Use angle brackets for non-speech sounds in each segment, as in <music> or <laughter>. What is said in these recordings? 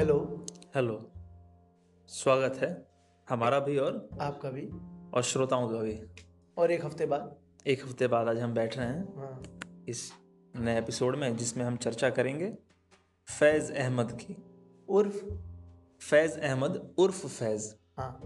Hello hello स्वागत है हमारा भी और आपका भी। और श्रोताओं का भी। और एक हफ़्ते बाद। एक हफ़्ते बाद आज हम बैठ रहे हैं। हाँ। इस नए एपिसोड में जिसमें हम चर्चा करेंगे फैज़ अहमद की। उर्फ़। फैज़ अहमद उर्फ़ फैज़। हाँ।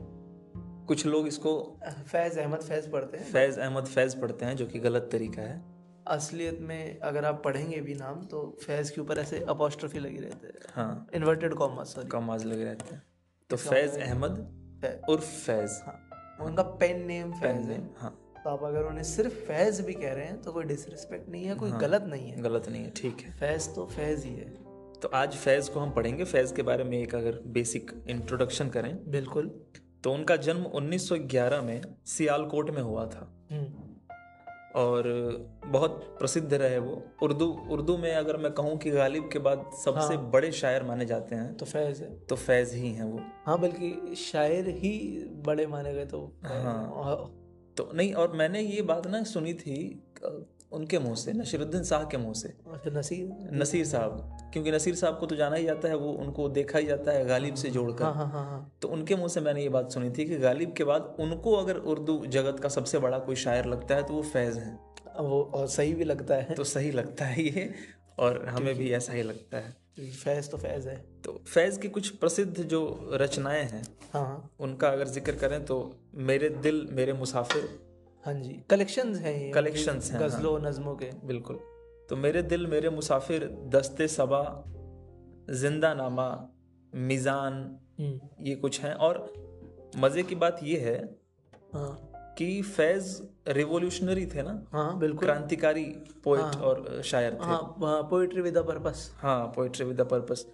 कुछ लोग इसको फैज़ अहमद फैज़ पढ़ते हैं। फैज़ अहमद फैज़ पढ़ते हैं जो कि गलत तरीका है। असलियत में अगर आप पढ़ेंगे भी नाम तो फैज़ के ऊपर ऐसे अपोस्ट्रोफी लगी रहते हैं। हाँ। इन्वर्टेड कॉमा सॉरी कम आज लगे रहते हैं। तो फैज़ अहमद उर्फ़ फैज़। हाँ। उनका पेन नेम फैज़ है। हाँ। तो आप अगर उन्हें सिर्फ़ फैज़ भी कह रहे हैं तो कोई डिसरिस्पेक्ट नहीं है कोई गलत नहीं है। गलत नहीं है ठीक है। फैज़ तो फैज़ ही है। तो आज फैज़ को हम पढ़ेंगे। फैज़ के बारे में एक अगर बेसिक इंट्रोडक्शन करें। बिल्कुल। तो उनका जन्म 1911 में सियालकोट में हुआ था। हम्म, और बहुत प्रसिद्ध रहे वो उर्दू उर्दू में अगर मैं कहूँ कि गालिब के बाद सबसे हाँ। बड़े शायर माने जाते हैं तो फैज़ है तो फैज़ ही हैं वो हाँ बल्कि शायर ही बड़े माने गए तो हाँ। तो नहीं और मैंने ये बात ना सुनी थी उनके मुँह से नसीरुद्दीन शाह के मुँह से। अच्छा नसीर? नसीर साहब। क्योंकि नसीर साहब को तो जाना ही जाता है वो उनको देखा ही जाता है गालिब से जोड़कर। हाँ हाँ हाँ हाँ। तो उनके मुँह से मैंने ये बात सुनी थी कि गालिब के बाद उनको अगर उर्दू जगत का सबसे बड़ा कोई शायर लगता है तो वो फैज़ हैं। वो और सही भी लगता है। तो सही लगता है ये और हमें भी ऐसा ही लगता है। फैज़ तो फैज़ है। तो फैज़ की कुछ प्रसिद्ध जो रचनाएँ हैं हाँ हाँ। उनका अगर ज़िक्र करें तो मेरे दिल मेरे मुसाफिर हाँ जी कलेक्शंस हैं ये Collections हैं, हाँ। गजलों नज्मों के। बिल्कुल। तो मेरे दिल मेरे मुसाफिर दस्ते सबा ज़िंदा नामा मिज़ान हम्म, ये कुछ हैं। और मज़े की बात ये है हाँ। कि फैज़ रिवोल्यूशनरी थे ना? हाँ बिल्कुल। क्रांतिकारी पोइट और शायर थे। हाँ पोइट्री विद पर्पस हाँ पोइट्री विद द पर्पस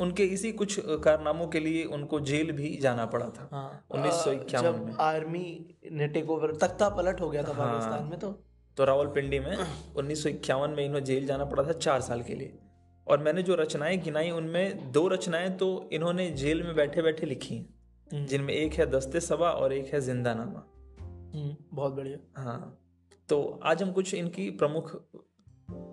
उनके इसी कुछ कारनामों के लिए उनको जेल भी जाना पड़ा था। हाँ। उन्नीस सौ इक्यावन में। आर्मी ने टेक ओवर तख्ता पलट हो गया था हाँ, पाकिस्तान में तो। तो रावलपिंडी में उन्नीस में इन्हें जेल जाना पड़ा था चार साल के लिए। और मैंने जो रचनाएँ गिनाई उनमें दो रचनाएँ तो इन्होंने जेल में बैठे बैठे लिखी हैं। हम्म। जिनमें एक है दस्ते सबा और एक है ज़िंदा नामा बहुत बढ़िया। हाँ। तो आज हम कुछ इनकी प्रमुख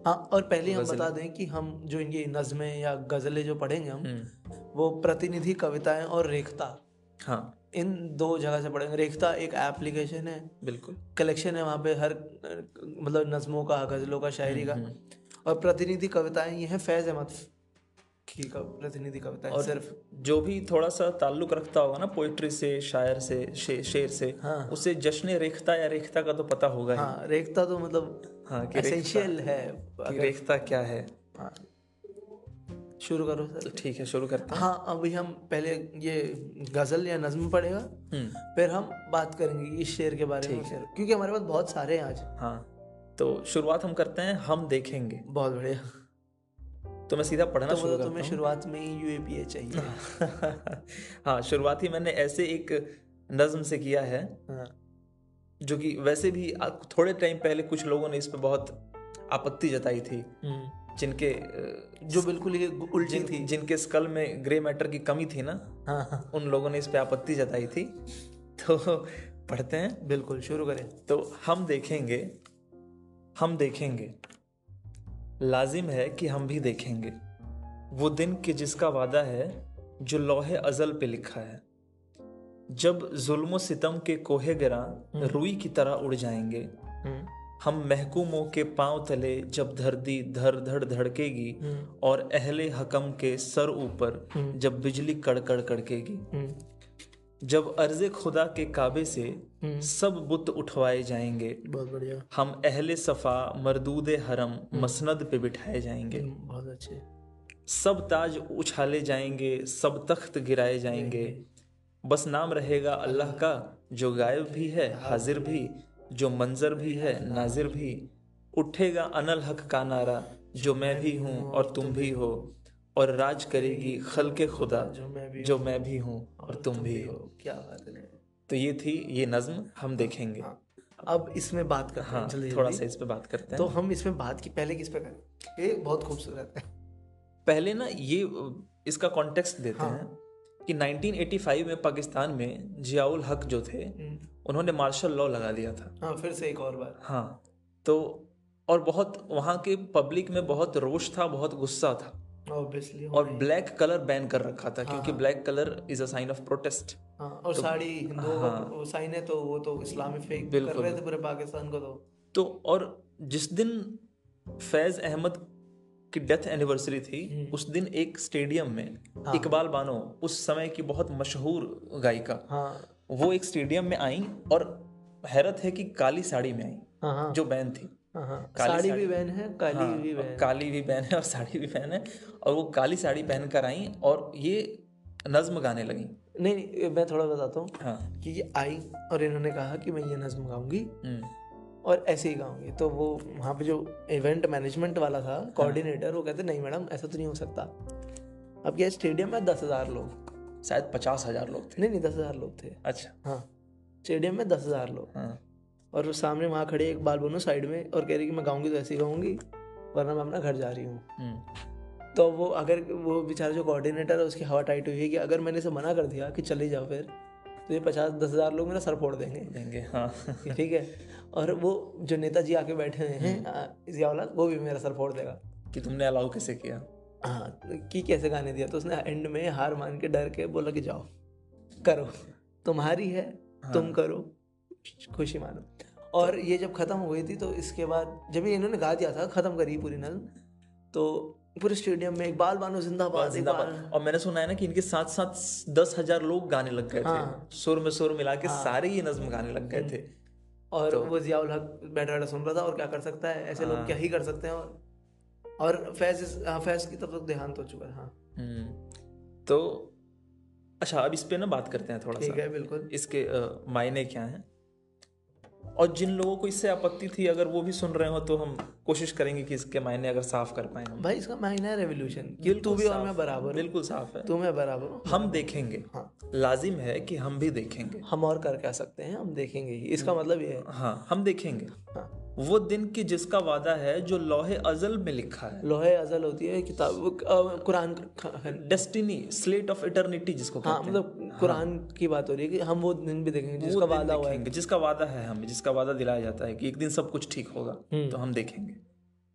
हाँ और पहले हम बता दें कि हम जो इनकी नज़में या गज़लें जो पढ़ेंगे हम हम्म, वो प्रतिनिधि कविताएँ और रेखता। हाँ। इन दो जगह से पढ़ेंगे। रेखता एक एप्लीकेशन है। बिल्कुल। कलेक्शन है वहाँ पे हर मतलब नज्मों का गज़लों का शायरी का। और प्रतिनिधि कविताएँ ये हैं फैज़ अहमद की प्रतिनिधि और सिर्फ़। जो भी थोड़ा सा ताल्लुक रखता होगा ना पोइट्री से शायर से शे, शेर से हाँ। उसे जश्न रेखता या रेखता का तो पता होगा हाँ रेखता तो मतलब हाँ एसेंशियल है कि रेखता क्या है? हाँ। शुरू करो सर। तो ठीक है शुरू करते हैं। हाँ अभी हम पहले ये गज़ल या नज्म पढ़ेगा हम्म, फिर हम बात करेंगे इस शेर के बारे में क्योंकि हमारे पास बहुत सारे हैं आज। हाँ तो शुरुआत हम करते हैं हम देखेंगे। बहुत बढ़िया। तो मैं सीधा पढ़ना तो शुरू मतलब तुम्हें शुरुआत में ही यूएपीए चाहिए। <laughs> हाँ शुरुआत ही मैंने ऐसे एक नज्म से किया है हाँ। जो कि वैसे भी थोड़े टाइम पहले कुछ लोगों ने इस पर बहुत आपत्ति जताई थी। हम्म। जिनके जो बिल्कुल ये उल्टी जिन, जिनके स्कल में ग्रे मैटर की कमी थी ना हाँ हाँ। उन लोगों ने इस पर आपत्ति जताई थी। तो पढ़ते हैं। बिल्कुल शुरू करें। तो हम देखेंगे हम देखेंगे। लाजिम है कि हम भी देखेंगे। वो दिन कि जिसका वादा है जो लोहे अजल पे लिखा है। जब जुल्म सितम के कोहे गिरा रुई की तरह उड़ जाएँगे हम्म, हम महकूमों के पाँव तले जब धरती धर धड़ धड़केगी और अहले हकम के सर ऊपर जब बिजली कड़कड़ कड़केगी। हम्म, जब अर्ज़ खुदा के काबे से सब बुत उठवाए जाएँगे बहुत बढ़िया। हम अहले सफ़ा मरदूद हरम मसनद पे बिठाए जाएँगे। हम्म, बहुत अच्छे। सब ताज उछाले जाएँगे सब तख्त गिराए जाएँगे। बस नाम रहेगा अल्लाह का जो गायब भी है हाजिर भी जो मंजर भी है नाजिर भी। उठेगा अनल हक का नारा जो मैं भी हूँ और तुम भी हो और राज करेगी खल के खुदा जो मैं भी हूँ और तुम भी हो। क्या बात है। तो ये थी ये नज्म हम देखेंगे। हाँ, अब इसमें बात कर हाँ जल्दी थोड़ा सा इस पे बात करते हैं। तो हम इसमें बात की पहले किस पे करें? ये बहुत खूबसूरत है। पहले ना ये इसका कॉन्टेक्स्ट देते हाँ। हैं कि 1985 में पाकिस्तान में जियाउल हक जो थे हम्म, उन्होंने मार्शल लॉ लगा दिया था। हाँ फिर से एक और बार। हाँ तो और बहुत वहाँ के पब्लिक में बहुत रोष था बहुत गुस्सा था। ऑब्वियसली और ब्लैक कलर बैन कर रखा था क्योंकि black colour is a sign of protest हाँ और साड़ी हिंदुओं वो साइन है तो वो तो इस्लामी फेक कर रहे थे पूरे पाकिस्तान को तो। तो और जिस दिन फैज अहमद की डेथ एनिवर्सरी थी उस दिन एक स्टेडियम में हाँ। इकबाल बानो उस समय की बहुत मशहूर गायिका। हाँ। वो एक स्टेडियम में आई और हैरत है कि काली साड़ी में आई हाँ हाँ। जो बैन थी। हाँ हाँ। काली साड़ी साड़ी। भी बहन है काली हाँ, भी और काली भी पहन है और साड़ी भी पहन है और वो काली साड़ी पहन कर आई और ये नज्म गाने लगी। नहीं नहीं मैं थोड़ा बताता हूँ हाँ। कि ये आई और इन्होंने कहा कि मैं ये नज्म गाऊँगी। हम्म, और ऐसे ही गाऊँगी। तो वो वहाँ पे जो इवेंट मैनेजमेंट वाला था कोऑर्डिनेटर वो कहते नहीं मैडम ऐसा तो नहीं हो सकता। अब क्या स्टेडियम में दस हज़ार लोग शायद पचास हज़ार लोग थे। नहीं नहीं दस हज़ार लोग थे। अच्छा। हाँ। स्टेडियम में दस हज़ार लोग। हाँ। और सामने वहाँ खड़े एक बाल बोनो साइड में और कह रही कि मैं गाऊँगी तो ऐसे ही गाऊँगी वरना मैं अपना घर जा रही हूँ। हम्म, तो वो अगर वो बेचारा जो कोऑर्डिनेटर है उसकी हवा टाइट हुई है कि अगर मैंने इसे मना कर दिया कि चले जाओ फिर तो ये पचास दस हज़ार लोग मेरा सर फोड़ देंगे। देंगे हाँ। ठीक है। और वो जो नेताजी आके बैठे हुए हैं आ, जियाउल्ला वो भी मेरा सर फोड़ देगा। कि तुमने अलाउ कैसे किया? हाँ कि कैसे गाने दिया? तो उसने एंड में हार मान के डर के बोला कि जाओ करो। तुम्हारी है हाँ। तुम करो खुशी मानो। और ये जब खत्म हो गई थी तो इसके बाद जब ये इन्होंने गा दिया था खत्म करी पूरी नज्म तो पूरे स्टेडियम में इकबाल बानो जिंदाबाद जिंदाबाद। और मैंने सुना है ना कि इनके साथ साथ दस हज़ार लोग गाने लग गए हाँ। थे। सुर में सुर मिला के हाँ। सारे ये नज्म गाने लग गए थे। और तो, वो जियाउल हक बैठा बैठा सुन रहा था और क्या कर सकता है? ऐसे लोग क्या ही कर सकते हैं और और फैज इस- हाँ, फैज की तब तक देहांत हो चुका है हाँ। हम्म, तो अच्छा अब इस पे ना बात करते हैं थोड़ा ठीक सा। है बिल्कुल। इसके मायने क्या हैं? और जिन लोगों को इससे आपत्ति थी अगर वो भी सुन रहे हो तो हम कोशिश करेंगे कि इसके मायने अगर साफ़ कर पाए हम। भाई इसका मायने है रेवोल्यूशन कि तू भी और मैं बराबर बिल्कुल साफ़ है। तू मैं बराबर हूँ। हम देखेंगे। हाँ। लाजिम है कि हम भी देखेंगे। हम और कर क्या सकते हैं? हम देखेंगे ही। इसका मतलब ये है। हाँ हम देखेंगे। हाँ। वो दिन की जिसका वादा है जो लोहे अजल में लिखा है। लोहे अजल होती है किताब Quran destiny slate of eternity जिसको हाँ मतलब कुरान की बात हो रही है कि हम वो दिन भी देखेंगे जिसका वादा हुआ है। जिसका वादा है हमें जिसका वादा दिलाया जाता है कि एक दिन सब कुछ ठीक होगा हम्म। तो हम देखेंगे।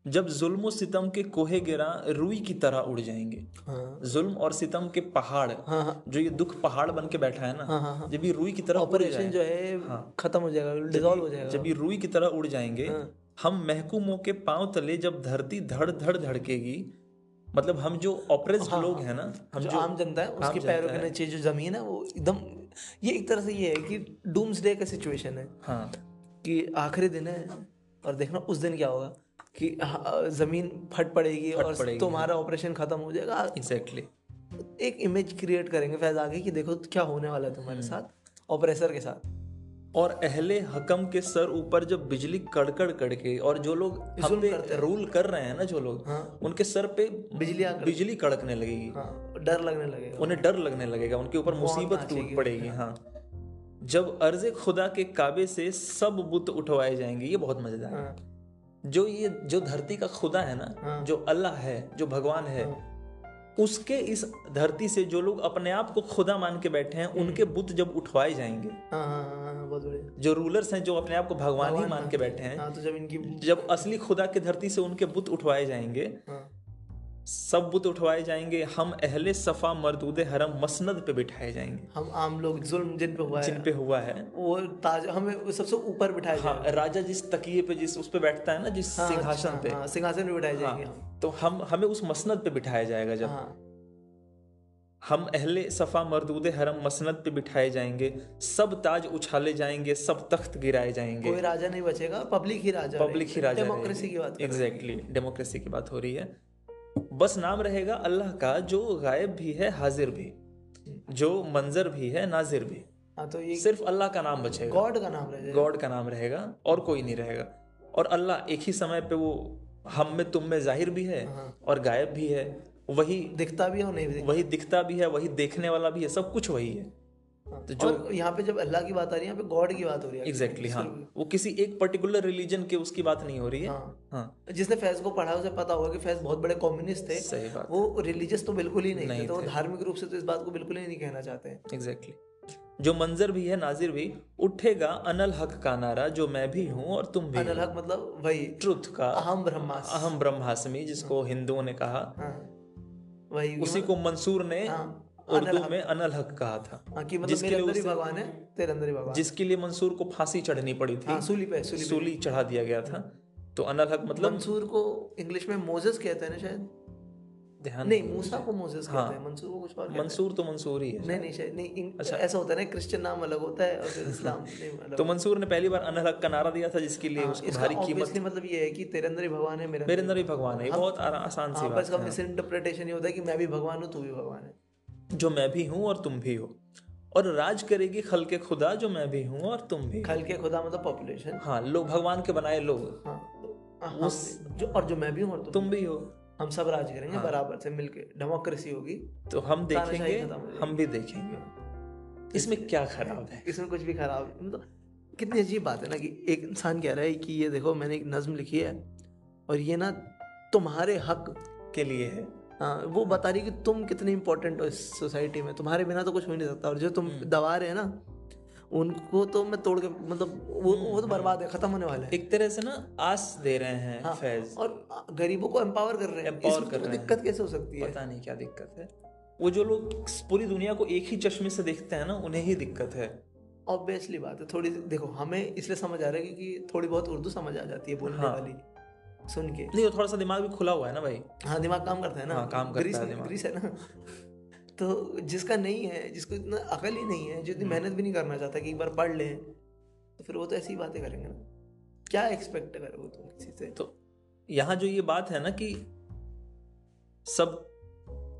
जब जुल्म सितम के कोहे गिरा रुई की तरह उड़ जाएँगे। हाँ। जुल्म और सितम के पहाड़ हाँ हाँ। जो ये दुख पहाड़ बन के बैठा है ना हाँ हाँ हाँ। जब ये रुई की तरह उड़ ऑपरेशन जो है हाँ, खत्म हो जाएगा डिजॉल्व हो जाएगा। जब ये रुई की तरह उड़ जाएँगे हाँ। हम महकूमों के पाँव तले जब धरती धड़ धड़ धड़केगी मतलब हम जो ऑपरेस्ड लोग हैं। ना हम हाँ, जो जो आम जनता है उसके पैरों के नीचे जो ज़मीन है वो एकदम ये एक तरह से ये है कि डूम्स डे का सिचुएशन है। हाँ। कि आखिरी दिन है और देखना उस दिन क्या होगा। कि हाँ, ज़मीन फट पड़ेगी फट और पड़ेगी, तुम्हारा ऑपरेशन खत्म हो जाएगा। एग्जैक्टली एक इमेज क्रिएट करेंगे फैज आगे कि देखो क्या होने वाला है तुम्हारे साथ ऑपरेसर के साथ। और अहले हकम के सर ऊपर जब बिजली कड़कड़ कड़के और जो लोग हम पे रूल कर रहे हैं ना जो लोग हाँ। उनके सर पे बिजली बिजली कड़कने लगेगी। हाँ डर लगने लगेगा। उन्हें डर लगने लगेगा उनके ऊपर मुसीबत टूट पड़ेगी हाँ। जब अर्ज़ खुदा के काबे से सब बुत उठवाए जाएँगे ये बहुत मज़ेदार है। हाँ। जो ये जो धरती का खुदा है ना हाँ। जो अल्लाह है जो भगवान है हाँ। उसके इस धरती से जो लोग अपने आप को खुदा मान के बैठे हैं उनके बुत जब उठवाए जाएँगे हाँ हाँ हाँ, हाँ बहुत बढ़िया जो रूलर्स हैं जो अपने आप को भगवान ही मान के बैठे हैं हाँ तो जब इनकी जब असली खुदा के धरती से उनके बुत उठवाए जाएँगे हाँ सब बुत उठवाए जाएँगे हम अहले सफ़ा मरदूद हरम मसनद पे बिठाए जाएँगे। हम आम लोग जुल्म जिन पे हुआ है जिन पे हुआ है। वो ताज हमें सबसे ऊपर बिठाए हाँ राजा जिस तकिए पे जिस उस पे बैठता है ना जिस हाँ, सिंहासन हाँ, पे। हाँ सिंहासन पे बिठाए जाएँगे हाँ, हम। तो हम हमें उस मसनद पे बिठाया जाएगा जब। हाँ। हम अहले सफ़ा मरदूद हरम मसनद पे बिठाए जाएँगे सब ताज उछाले जाएँगे सब तख्त गिराए जाएँगे। कोई राजा नहीं बचेगा पब्लिक ही राजा पब्लिक ही राजा डेमोक्रेसी की बात एग्जैक्टली डेमोक्रेसी की बात हो रही है। बस नाम रहेगा अल्लाह का जो गायब भी है हाजिर भी। जो मंजर भी है नाजिर भी। हाँ तो ये सिर्फ़ अल्लाह का नाम बचेगा। गॉड का नाम रह गॉड का नाम रहेगा और कोई नहीं रहेगा। और अल्लाह एक ही समय पे वो हम में तुम में ज़ाहिर भी है और गायब भी है। वही दिखता भी है और नहीं भी वही दिखता भी है वही देखने वाला भी है सब कुछ वही है। तो और यहाँ पे जब अल्लाह की बात आ रही है यहाँ पे गॉड की बात हो रही है। एग्जैक्टली exactly, हाँ। वो किसी एक पर्टिकुलर रिलीजन के उसकी बात नहीं हो रही है। हाँ। हाँ। जिसने फैज को पढ़ा उसे पता होगा कि फैज बहुत बड़े कम्युनिस्ट थे। सही बात। वो रिलीजियस तो बिल्कुल ही नहीं नहीं थे। तो धार्मिक रूप से तो इस बात को बिल्कुल ही नहीं कहना चाहते हैं। एग्जैक्टली जो मंजर भी है नाजिर भी उठेगा अनल हक का नारा जो मैं भी हूँ और तुम भी अनल हक मतलब वही ट्रुथ का अहम ब्रह्मास्त्र अहम ब्रह्मास्मि जिसको हिंदुओं ने कहा। हाँ। वही। उसी को मंसूर ने हाँ, उर्दू में अनल हक कहा था। हाँ कि मतलब जिसके मेरे अंदर ही भगवान है तेरे अंदर ही भगवान। जिसके लिए मंसूर को फांसी चढ़नी पड़ी थी। हाँ सूली पे सूली सूली चढ़ा दिया गया था। तो अनल हक मतलब मंसूर को इंग्लिश में मोजेस कहते हैं ना शायद? ध्यान नहीं मूसा को मोजेस हाँ। कहते हैं। मंसूर को कुछ और मंसूर तो मंसूर ही है। नहीं नहीं शायद नहीं इंग- ऐसा होता है ना क्रिश्चियन नाम अलग होता है और फिर इस्लाम <laughs> नहीं तो मंसूर ने पहली बार अनल हक का नारा दिया था जिसके लिए उसको भारी कीमत मतलब ये है कि तेरे अंदर ही भगवान है मेरे अंदर भी भगवान है। बहुत आसान सी हाँ बात बस का मिस इंटरप्रिटेशन ये होता है कि मैं भी भगवान हूँ तू भी भगवान है है। जो मैं भी हूँ और तुम भी हो। और राज करेगी खल के खुदा जो मैं भी हूँ और तुम भी खल के खुदा मतलब पॉपुलेशन हाँ लोग भगवान के बनाए लोग। हाँ। तो जो और जो मैं भी हूँ और तुम तुम भी हो। हम सब राज करेंगे हाँ, बराबर से मिलके। डेमोक्रेसी होगी। तो हम देखेंगे हो। हम भी देखेंगे। इसमें क्या खराब है? इसमें कुछ भी खराब मतलब कितनी अजीब बात है ना कि एक इंसान कह रहा है कि ये देखो मैंने एक नज्म लिखी है और ये ना तुम्हारे हक के लिए है हाँ। वो बता रही कि तुम कितने इंपॉर्टेंट हो इस सोसाइटी में। तुम्हारे बिना तो कुछ हो ही नहीं सकता। और जो तुम हम्म। दबा रहे हैं ना उनको तो मैं तोड़ के मतलब वो वो तो बर्बाद है खत्म होने वाला है। एक तरह से ना आस दे रहे हैं हाँ, फैज। और गरीबों को एम्पावर कर रहे हैं। एम्पावर कर तो रहे हैं। दिक्कत कैसे हो सकती है? पता नहीं क्या दिक्कत है। वो जो लोग पूरी दुनिया को एक ही चश्मे से देखते हैं ना उन्हें ही दिक्कत है। ऑब्वियसली बात है। थोड़ी देखो हमें इसलिए समझ आ रहा है क्योंकि थोड़ी बहुत उर्दू समझ आ जाती है बोलने हाँ। वाली। सुन के। नहीं वो थोड़ा सा दिमाग भी खुला हुआ है ना भाई? हाँ दिमाग काम करता है ना। हाँ, काम करता है दिमाग। ग्रीस है ना। <laughs> तो जिसका नहीं है जिसको इतना अकल ही नहीं है जो इतनी मेहनत भी नहीं करना चाहता कि एक बार पढ़ ले तो फिर वो तो ऐसी बातें करेंगे ना। क्या एक्सपेक्ट करोगे तुम किसी से? तो यहाँ जो ये बात है ना कि सब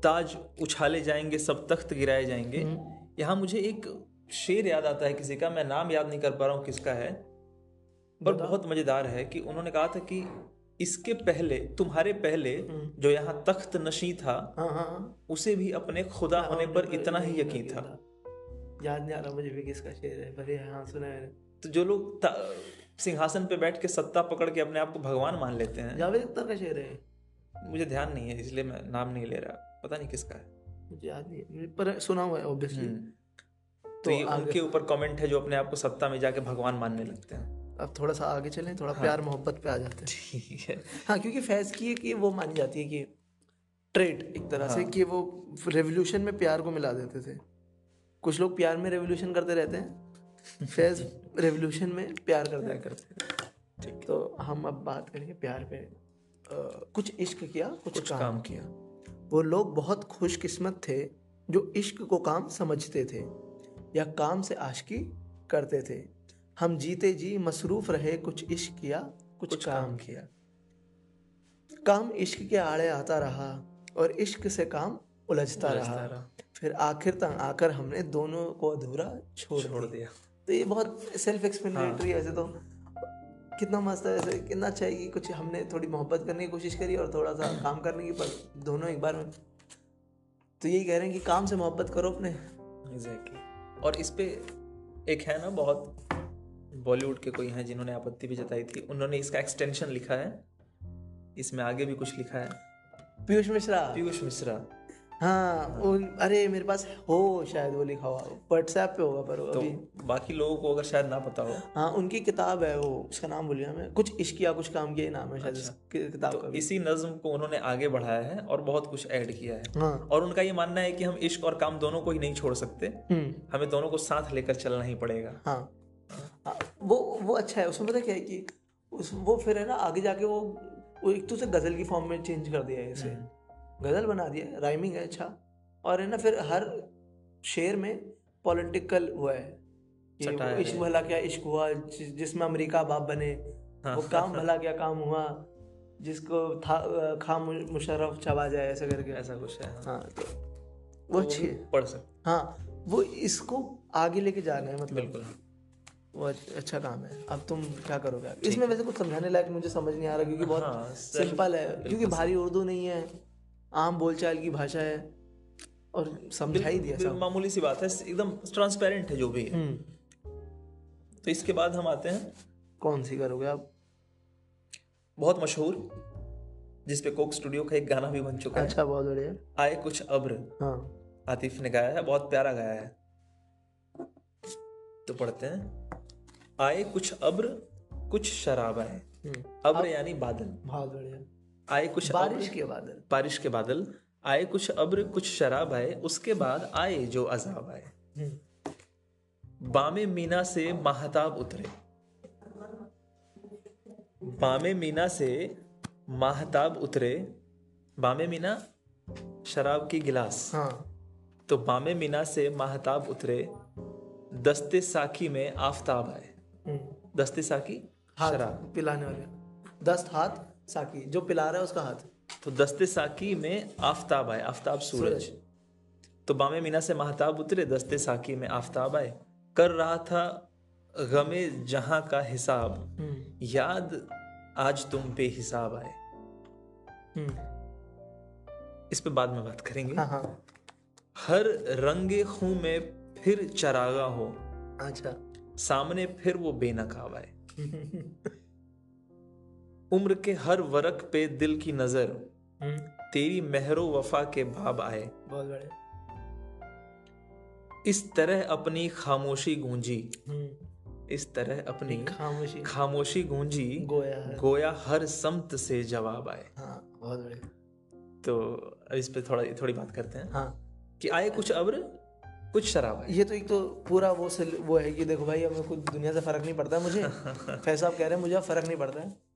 ताज उछाले जाएँगे सब तख्त गिराए जाएँगे। हम्म। यहाँ मुझे एक शेर याद आता है किसी का मैं नाम याद नहीं कर पा रहा हूँ किसका है पर बहुत मज़ेदार है कि उन्होंने कहा था कि इसके पहले तुम्हारे पहले हम्म। जो यहाँ तख्त नशी था हाँ हाँ हाँ। उसे भी अपने खुदा होने पर इतना ही यकीन था। याद नहीं आ रहा मुझे भी किसका शेर है ये हाँ सुना है मैंने। तो जो लोग सिंहासन पे बैठ के सत्ता पकड़ के अपने आप को भगवान मान लेते हैं। जावेद अख्तर का शेर है। मुझे ध्यान नहीं है इसलिए मैं नाम नहीं ले रहा। पता नहीं किसका है। मुझे याद नहीं है पर सुना हुआ है ऑब्वियसली तो तो ये उनके ऊपर कमेंट है जो अपने आप को सत्ता में जाके भगवान मानने लगते हैं। अब थोड़ा सा आगे चलें थोड़ा हाँ, प्यार मोहब्बत पे आ जाते हैं। ठीक है। <laughs> हाँ क्योंकि फैज की एक ये वो मानी जाती है कि ट्रेड एक तरह हाँ। से कि वो रेवोल्यूशन में प्यार को मिला देते थे। कुछ लोग प्यार में रेवोल्यूशन करते रहते हैं फैज रेवोल्यूशन में प्यार करते हैं। करते हैं। तो हम अब बात करेंगे प्यार पे। अ, कुछ इश्क किया कुछ, कुछ काम। काम किया। वो लोग बहुत खुशकिस्मत थे जो इश्क को काम समझते थे या काम से आशकी करते थे। हम जीते जी मसरूफ रहे कुछ इश्क किया कुछ, कुछ काम काम। किया। काम इश्क के आड़े आता रहा और इश्क से काम उलझता रहा। रहा। फिर आखिर तक आकर हमने दोनों को अधूरा छोड़ छोड़ दिया। तो ये बहुत सेल्फ एक्सप्लेनेटरी है वैसे तो कितना मस्त है वैसे कितना अच्छा है कि कुछ हमने थोड़ी मोहब्बत करने की कोशिश करी और थोड़ा सा काम करने की पर दोनों एक बार में। तो यही कह रहे हैं कि काम से मोहब्बत करो अपने। एग्जैक्टली और इस पे एक है ना बहुत बॉलीवुड के कोई हैं जिन्होंने आपत्ति भी जताई थी उन्होंने इसका एक्सटेंशन लिखा है। इसमें आगे भी कुछ लिखा है। पीयूष मिश्रा। पीयूष मिश्रा। हाँ उन अरे मेरे पास हो शायद वो लिखा हुआ व्हाट्सएप पे होगा पर तो अभी। बाकी लोगों को अगर शायद ना पता हो। हाँ उनकी किताब है वो उसका नाम भूलिया मैं। कुछ इश्क किया कुछ काम किया नाम है शायद अच्छा। किताब तो भी। इसी नज्म को उन्होंने आगे बढ़ाया है और बहुत कुछ ऐड किया है। हाँ। और उनका ये मानना है कि हम इश्क और काम दोनों को ही नहीं छोड़ सकते। हम्म। हमें दोनों को साथ लेकर चलना ही पड़ेगा। हाँ, वो वो अच्छा है उसमें पता क्या है कि उस वो फिर है ना आगे जाके वो वो एक तो उसे गज़ल की फॉर्म में चेंज कर दिया है इसे। हम्म। गज़ल बना दिया है राइमिंग है अच्छा। और है ना फिर हर शेर में पॉलिटिकल हुआ है कि इश्क भला क्या इश्क हुआ जिसमें अमेरिका बाप बने हाँ। वो काम भला क्या काम हुआ जिसको था खा मुशर्रफ चबा जाए ऐसा करके। ऐसा कुछ है हाँ। हाँ तो वो अच्छी है। पढ़ सकते हाँ वो इसको आगे लेके जाना है मतलब। बिल्कुल। वो अच्छा काम है। अब तुम क्या करोगे? इसमें वैसे कुछ समझाने लायक मुझे समझ नहीं आ रहा क्योंकि बहुत हाँ, सिंपल है। क्योंकि भारी उर्दू नहीं है आम बोलचाल की भाषा है और समझा ही दिया मामूली सी बात है। एकदम ट्रांसपेरेंट है जो भी है। हम्म, तो इसके बाद हम आते हैं। कौन सी करोगे आप? बहुत मशहूर जिस पे कोक स्टूडियो का एक गाना भी बन चुका अच्छा, है। अच्छा बहुत बढ़िया। आए कुछ अब्र। हाँ। आतिफ ने गाया है बहुत प्यारा गाया है। तो पढ़ते हैं। आए कुछ अब्र कुछ शराब हम्म, अब्र यानी बादल। बढ़िया आए कुछ बारिश के बादल। बारिश के बादल। आए कुछ अब्र कुछ शराब आए उसके बाद आए जो अजाब आए। हम्म, बामे मीना से माहताब उतरे। बामे मीना से माहताब उतरे। बामे मीना शराब की गिलास। हाँ। तो बामे मीना से माहताब उतरे। दस्ते साकी में आफताब आए। दस्ते साकी हाथ शराब। पिलाने वाले। दस्त हाथ साकी। जो पिला रहा है उसका हाथ। तो दस्ते साकी में आफताब आए आफताब सूरज। तो बामे मीना से महताब उतरे दस्ते साकी में आफताब आए। कर रहा था गमे जहाँ का हिसाब। हम्म, याद आज तुम पे हिसाब आए। हम्म, इस पे बाद में बात करेंगे। हाँ हाँ। हर रंगे खूं में फिर चरागा हो। अच्छा। सामने फिर वो बेनकाब आए। उम्र के हर वरक पे दिल की नज़र। हम्म, तेरी मेहरो वफा के भाब आए। बहुत बड़े इस तरह अपनी खामोशी गूंजी। हम्म, इस तरह अपनी खामोशी। खामोशी गूंजी। गोया गोया हर समत से जवाब आए। हाँ बहुत तो इस पे थोड़ा थोड़ी बात करते हैं। हाँ। कि आए कुछ अब्र? कुछ शराब आए ये तो एक तो पूरा वो सिल- वो है कि देखो भाई हमें कुछ दुनिया से फ़र्क नहीं पड़ता मुझे। <laughs> फैसा आप कह रहे हैं मुझे फ़र्क नहीं पड़ता है।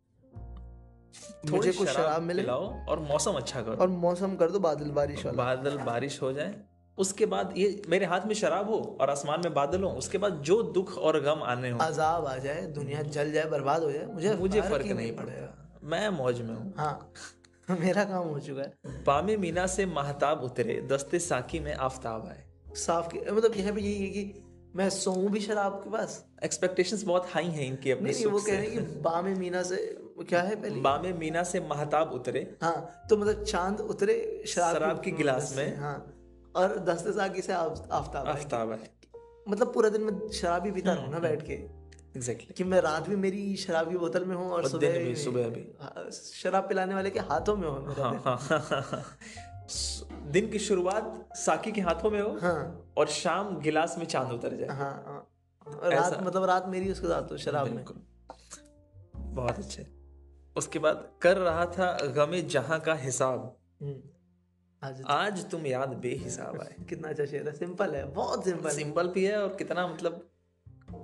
मुझे कुछ शराब मिले। पिलाओ और मौसम अच्छा करो। और मौसम कर दो बादल बारिश वाला। बादल बारिश हो जाए। उसके बाद ये मेरे हाथ में शराब हो और आसमान में बादल हो उसके बाद जो दुख और गम आने हो। अजाब आ जाए दुनिया जल जाए बर्बाद हो जाए मुझे मुझे फ़र्क फ़र्क नहीं पड़ेगा। मैं मौज में हूँ। हाँ <laughs> मेरा काम हो चुका है। बामे मीना से महताब उतरे दस्ते साकी में आफ्ताब आए। साफ़ के मतलब यह भी यही है कि मैं सोऊं भी शराब के पास। एक्सपेक्टेशंस बहुत हाई हैं इनकी अपने नहीं वो कह रहे हैं कि बामे मीना से क्या है पहले? बामे मीना से महताब उतरे। हाँ तो मतलब चाँद उतरे शराब शराब की गिलास में। हाँ और दस्ते साकी से आफ्ताब आफ्ताब आए। मतलब पूरा दिन मैं शराब ही पीता रहूँ ना बैठ के। एग्जैक्टली कि मैं रात भी मेरी शराब की बोतल में हूँ और सुबह भी, सुबह भी। हाँ, शराब पिलाने वाले के हाथों में हो। मेरा हाँ हाँ हाँ। दिन की शुरुआत साकी के हाथों में हो हाँ। और शाम गिलास में चाँद उतर जाए। हाँ हाँ। रात मतलब रात मेरी उसके साथ हो शराब में। बहुत अच्छे। उसके बाद कर रहा था गमे जहाँ का हिसाब। हम्म, आज आज तुम याद बेहिसाब आए। <laughs> कितना अच्छा शेर है। सिंपल है बहुत सिंपल सिंपल भी है और कितना मतलब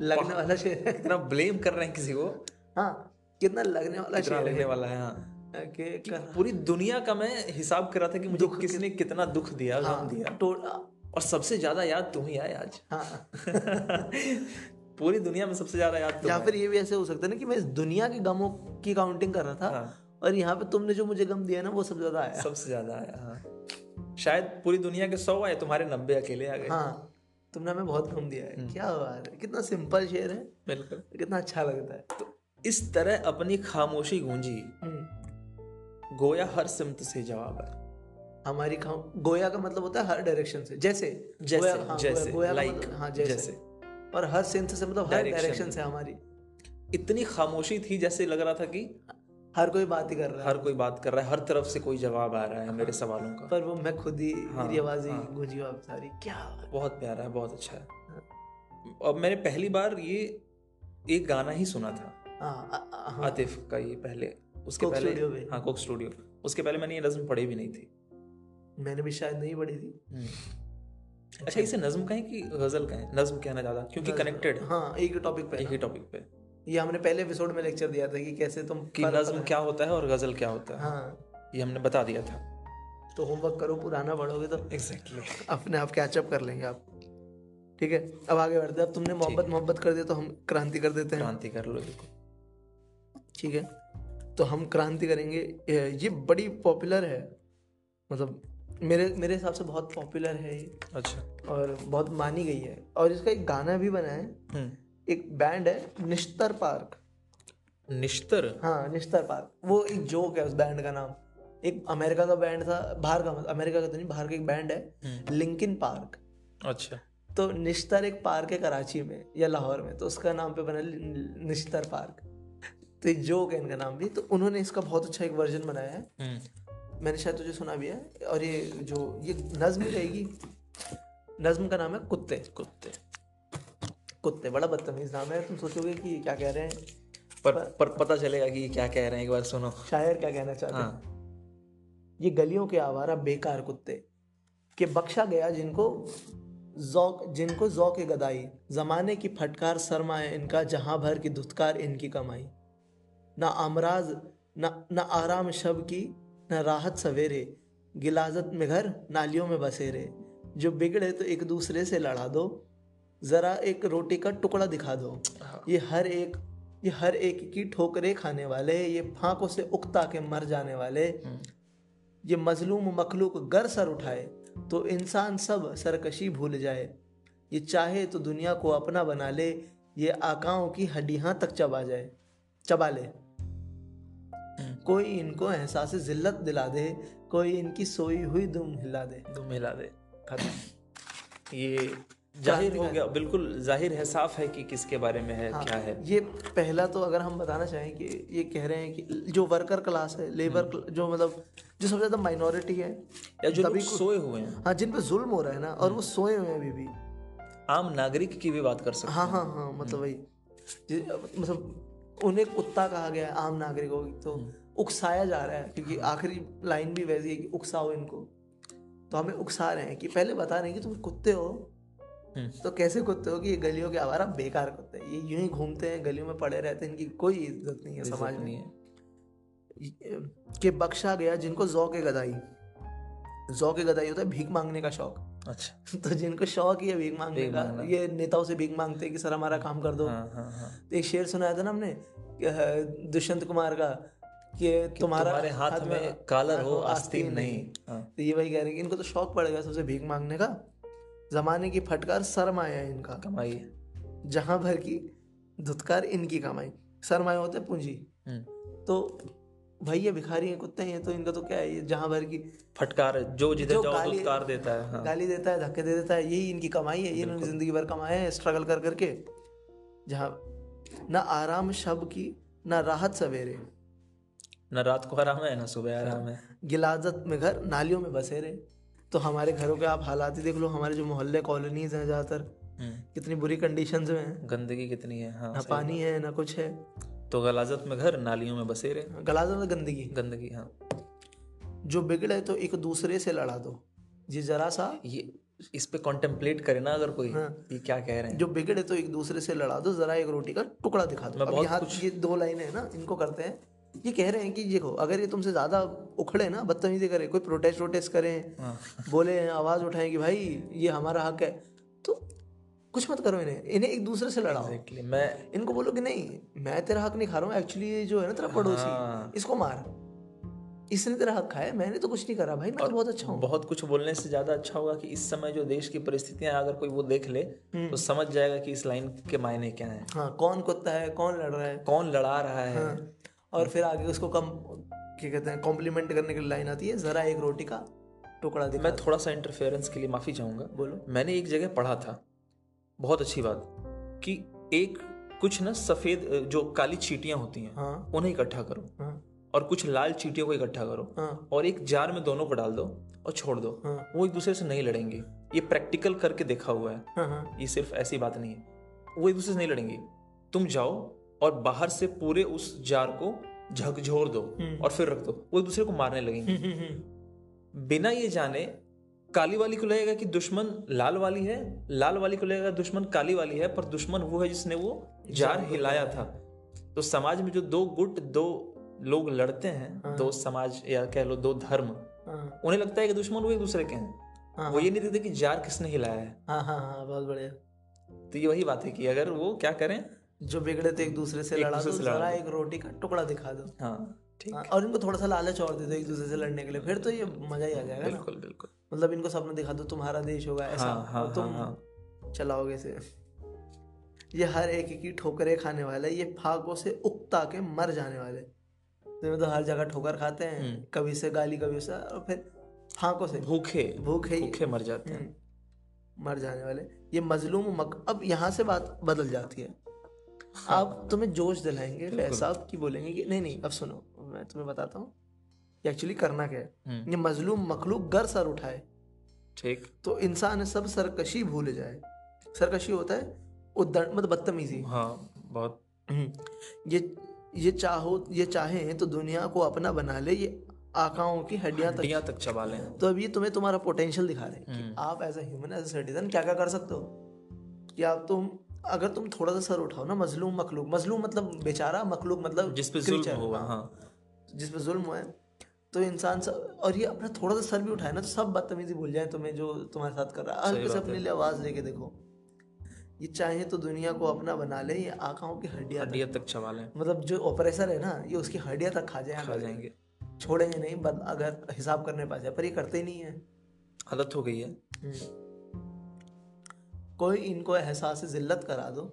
लगने वाला शेर है। कितना ब्लेम कर रहे हैं किसी को। हाँ कितना लगने वाला शेर लगने है वाला है हाँ। कि पूरी दुनिया का मैं हिसाब कर रहा था कि मुझे किसने कि... कितना दुख दिया हाँ, गम दिया। तो और सबसे ज़्यादा याद तुम ही आए आज। हाँ। <laughs> पूरी दुनिया में सबसे ज़्यादा याद या फिर ये भी ऐसे हो सकता है ना कि मैं इस दुनिया के गमों की काउंटिंग कर रहा था हाँ। और यहाँ पे तुमने जो मुझे गम दिया ना वो सबसे ज़्यादा आया। सबसे ज़्यादा आया हाँ। शायद पूरी दुनिया के सौ आए तुम्हारे नब्बे अकेले आ गए। हाँ। तुमने हमें बहुत गम दिया हम्म। है क्या बात है। कितना सिंपल शेर है। बिल्कुल। कितना अच्छा लगता है। तो इस तरह अपनी खामोशी गूंजी। हम्म। गोया हर सिमत से जवाब है। हमारी खाम गोया का मतलब होता है हर डायरेक्शन से। जैसे जैसे गोया- हाँ, जैसे गोया- गोया लाइक मतलब- हाँ जैसे, जैसे। और हर सेंस से मतलब हर डायरेक्शन से हमारी। इतनी खामोशी थी जैसे लग रहा था कि हर कोई बात ही कर रहा है। हर कोई बात कर रहा है हर तरफ़ से कोई जवाब आ रहा है हाँ, मेरे सवालों का। पर वो मैं खुद ही हाँ, मेरी आवाज़ ही हाँ। गूंजी आप सारी क्या बहुत प्यारा है बहुत अच्छा है। अब मैंने पहली बार ये एक गाना ही सुना था। हाँ हाँ। आतिफ का ये पहले। उसके पहले। हाँ कोक स्टूडियो उसके पहले मैंने ये नज्म पढ़ी भी नहीं थी। मैंने भी शायद नहीं पढ़ी थी। अच्छा इसे नज्म कहें कि गज़ल कहें? नज्म कहना ज़्यादा क्योंकि कनेक्टेड हाँ। एक ही टॉपिक पे एक ही टॉपिक पे। ये हमने पहले एपिसोड में लेक्चर दिया था कि कैसे तुम कि नज्म क्या होता है और गज़ल क्या होता है। हाँ। ये हमने बता दिया था। तो होमवर्क करो पुराना पढ़ोगे तो एग्जैक्टली अपने आप कैचअप कर लेंगे आप। ठीक है अब आगे बढ़ते हैं। अब तुमने मोहब्बत मोहब्बत कर दिया तो हम क्रांति कर देते हैं। क्रांति कर लो ठीक है। तो हम क्रांति करेंगे। ये बड़ी पॉपुलर है। मतलब मेरे मेरे हिसाब से बहुत पॉपुलर है ये। अच्छा। और बहुत मानी गई है। और इसका एक गाना भी बना है। हम्म। एक बैंड है निश्तर पार्क। निश्तर? हाँ निश्तर पार्क। वो एक जोक है उस बैंड का नाम। एक अमेरिका का बैंड था बाहर का अमेरिका का तो नहीं बाहर का एक बैंड है लिंकिन पार्क अच्छा। तो निश्तर एक पार्क है कराची में या लाहौर में तो उसका नाम पे बना निश्तर पार्क। तो एक जोक है इनका नाम भी तो उन्होंने इसका बहुत अच्छा एक वर्जन बनाया है। हम्म। मैंने शायद तुझे सुना भी है और ये जो ये नज्म रहेगी नज्म का नाम है कुत्ते। कुत्ते। कुत्ते बड़ा बदतमीज नाम है। तुम सोचोगे कि क्या कह रहे हैं? पर पर पता चलेगा कि ये क्या कह रहे हैं एक बार सुनो। शायर क्या कहना चाहते हैं? हाँ। ये गलियों के आवारा बेकार कुत्ते के बख्शा गया जिनको जौक जिनको जौक गदाई जमाने की फटकार सरमाए इनका जहाँ भर की धुतकार इनकी कमाई। ना अमराज ना ना आराम शब की न राहत सवेरे। गिलाजत में घर नालियों में बसेरे। जो बिगड़े तो एक दूसरे से लड़ा दो। ज़रा एक रोटी का टुकड़ा दिखा दो। ये हर एक ये हर एक की ठोकरे खाने वाले ये फांकों से उकता के मर जाने वाले। ये मजलूम मखलूक गर सर उठाए तो इंसान सब सरकशी भूल जाए। ये चाहे तो दुनिया को अपना बना ले ये आकाओं की हड्डियाँ तक चबा जाए चबा ले। कोई इनको एहसास जिल्लत दिला दे कोई इनकी सोई हुई दुम हिला दे। दुम हिला दे। खत्म। <laughs> ये ज़ाहिर हो गया। बिल्कुल ज़ाहिर है साफ़ है कि किसके बारे में है हाँ, क्या है। ये पहला तो अगर हम बताना चाहें कि ये कह रहे हैं कि जो वर्कर क्लास है लेबर जो मतलब जो सबसे ज़्यादा माइनॉरिटी है या जो लोग सोए हुए हैं। हाँ जिन पे जुल्म हो रहा है ना और वो सोए हुए हैं अभी भी। आम नागरिक की भी बात कर सकते हाँ हाँ। हाँ मतलब वही। मतलब उन्हें कुत्ता कहा गया है आम नागरिकों की तो। उकसाया जा रहा है क्योंकि आखिरी लाइन भी वैसी है कि उकसाओ इनको। तो हमें उकसा रहे हैं कि पहले बता रहे हैं कि तुम कुत्ते हो। हम्म। तो कैसे कुत्ते हो कि ये गलियों के आवारा बेकार कुत्ते हैं। ये यूँ ही घूमते हैं गलियों में पड़े रहते हैं इनकी कोई इज़्ज़त नहीं है समाज में। है। कि बख्शा गया जिनको जौक गदाई। जौक गदाई होता है भीख मांगने का शौक। अच्छा। तो जिनको शौक ही है भीख मांगने का ये नेताओं से भीख मांगते हैं कि सर हमारा काम कर दो। हाँ, हाँ, हाँ. तो एक शेर सुनाया था ना हमने दुष्यंत कुमार का कि तुम्हारा तुम्हारे हाथ, हाथ में कालर हो आस्तीन नहीं। हाँ। तो ये वही कह रहे हैं इनको तो शौक पड़ गया सबसे भीख मांगने का। जमाने की फटकार सरमाया है इनका। कमाई। जहाँ भर की धुतकार इनकी कमाई। सरमाया होते पूंजी। हम्म। तो भाई ये भिखारी हैं कुत्ते हैं तो इनका तो क्या है? जहाँ भर की फटकार जो जिधर जाओ धुतकार देता है हाँ। गाली देता है धक्के दे देता है यही इनकी कमाई है ये इन्होंने ज़िंदगी भर कमाए हैं स्ट्रगल कर करके जहाँ ना आराम शब की ना राहत सवेरे। न रात को आराम है ना सुबह आराम है। गिलाजत में घर नालियों में बसे रहे। तो हमारे घरों के आप हालात ही देख लो हमारे जो मोहल्ले कॉलोनीज हैं ज़्यादातर हम्म। कितनी बुरी कंडीशंस में हैं। गंदगी कितनी है हाँ ना पानी है ना कुछ है। तो गलाजत में घर नालियों में बसे रहे। गलाजत में गंदगी। गंदगी हाँ। जो बिगड़े तो एक दूसरे से लड़ा दो। जी जरा सा ये इस पे कॉन्टेम्पलेट करे ना अगर कोई हाँ, ये क्या कह रहे हैं। जो बिगड़े तो एक दूसरे से लड़ा दो जरा एक रोटी का टुकड़ा दिखा दो। अब यहाँ ये दो लाइनें है ना इनको करते हैं। ये कह रहे हैं कि देखो अगर ये तुमसे ज़्यादा उखड़े ना बदतमीजी करे कोई प्रोटेस्ट वोटेस्ट करें हाँ। बोले आवाज़ उठाएँ कि भाई ये हमारा हक है तो कुछ मत करो इन्हें इन्हें एक दूसरे से लड़ाओ exactly. मैं इनको बोलो कि नहीं मैं तेरा हक नहीं खा रहा हूँ एक्चुअली ये जो है ना तेरा पड़ोसी हाँ। इसको मार इसने तेरा हक खाया मैंने तो कुछ नहीं करा भाई मैं तो बहुत अच्छा हूँ बहुत कुछ बोलने से ज़्यादा अच्छा होगा कि इस समय जो देश की परिस्थितियाँ अगर कोई वो देख ले हम्म। तो समझ जाएगा कि इस लाइन के मायने क्या है हाँ कौन कुत्ता है कौन लड़ रहा है कौन लड़ा रहा है हाँ। और फिर आगे उसको कम क्या कहते हैं कॉम्प्लीमेंट करने के लिए लाइन आती है ज़रा एक रोटी का टुकड़ा दिखा मैं थोड़ा सा इंटरफेरेंस के लिए माफ़ी चाहूँगा बोलो मैंने एक जगह पढ़ा था बहुत अच्छी बात कि एक कुछ ना सफ़ेद जो काली चीटियाँ होती हैं हाँ? उन्हें इकट्ठा करो हाँ? और कुछ लाल चीटियों को इकट्ठा करो हाँ? और एक जार में दोनों को डाल दो और छोड़ दो हाँ? वो एक दूसरे से नहीं लड़ेंगे ये प्रैक्टिकल करके देखा हुआ है हाँ, हाँ? ये सिर्फ़ ऐसी बात नहीं है वो एक दूसरे से नहीं लड़ेंगे तुम जाओ और बाहर से पूरे उस जार को झकझोर दो हम्म। और फिर रख दो। वो एक दूसरे को मारने लगेंगे। हम्म, हम्म, बिना ये जाने काली वाली को लगेगा कि दुश्मन लाल वाली है लाल वाली को लगेगा दुश्मन काली वाली है पर दुश्मन वो है जिसने वो जार हिलाया था। तो समाज में जो दो गुट दो लोग लड़ते हैं हाँ। दो समाज या कह लो दो धर्म हाँ। उन्हें लगता है कि दुश्मन वो एक दूसरे के हैं। हाँ, वो ये नहीं देखते कि जार किसने हिलाया है। हाँ हाँ हाँ बहुत बढ़िया। तो ये वही बात है कि अगर वो क्या करें जो बिगड़े थे एक दूसरे से लड़ा दो जरा एक रोटी का टुकड़ा दिखा दो। हाँ ठीक हाँ, और इनको थोड़ा सा लालच और दे दो एक दूसरे से लड़ने के लिए। फिर तो ये मज़ा ही आ जाएगा बिल्कुल बिल्कुल। मतलब इनको सपना दिखा दो तुम्हारा देश होगा ऐसा। हाँ, हाँ, तुम हाँ. चलाओगे से ये हर एक की ठोकरे खाने वाले ये फाकों से उगता के मर जाने वाले। तो तो हर जगह ठोकर खाते हैं। हम्म। कभी से गाली कभी से और फिर फाकों से। भूखे भूखे भूखे मर जाते हैं। हम्म। मर जाने वाले। ये मजलूम मक अब यहाँ से बात बदल जाती है। हाँ। आप तुम्हें जोश दिलाएँगे फैसा की बोलेंगे कि नहीं नहीं अब सुनो मैं तुम्हें बताता हूँ एक्चुअली करना क्या है। हम्म। ये मजलूम मखलूक गर सर उठाए। ठीक। तो इंसान सब सरकशी भूल जाए। सरकशी होता है मतलब बदतमीजी। हाँ बहुत। हम्म। ये ये चाहो ये चाहे तो दुनिया को अपना बना ले ये आकाओं की हड्डियाँ तक। हड्डियाँ तक चबा लें। तो अब ये तुम्हें तुम्हारा पोटेंशियल दिखा रहे हैं कि हम्म। आप as a human as a citizen क्या क्या कर सकते हो? कि आप तुम अगर तुम थोड़ा सा सर उठाओ ना मजलूम मखलूक मजलूम मतलब बेचारा मखलूक मतलब जिस पे जुल्म हुआ हाँ, जिस पे जुल्म हुआ है तो इंसान सब और ये अपना थोड़ा सा सर भी उठाए ना तो सब बदतमीजी भूल जाए तुम्हें जो तुम्हारे साथ कर रहा है। हल्के से अपने लिए आवाज़ लेके देखो। ये चाहे तो दुनिया को अपना बना ले ये आँखों की हड्डियाँ हड्डियाँ तक चबा लें। मतलब जो ऑपरेसर है ना ये उसकी हड्डियाँ तक खा जाए। खा जाएँगे। छोड़ेंगे नहीं बद अगर हिसाब करने पास जाए पर ये करते ही नहीं है। आदत हो गई है। कोई इनको एहसास जिल्लत करा दो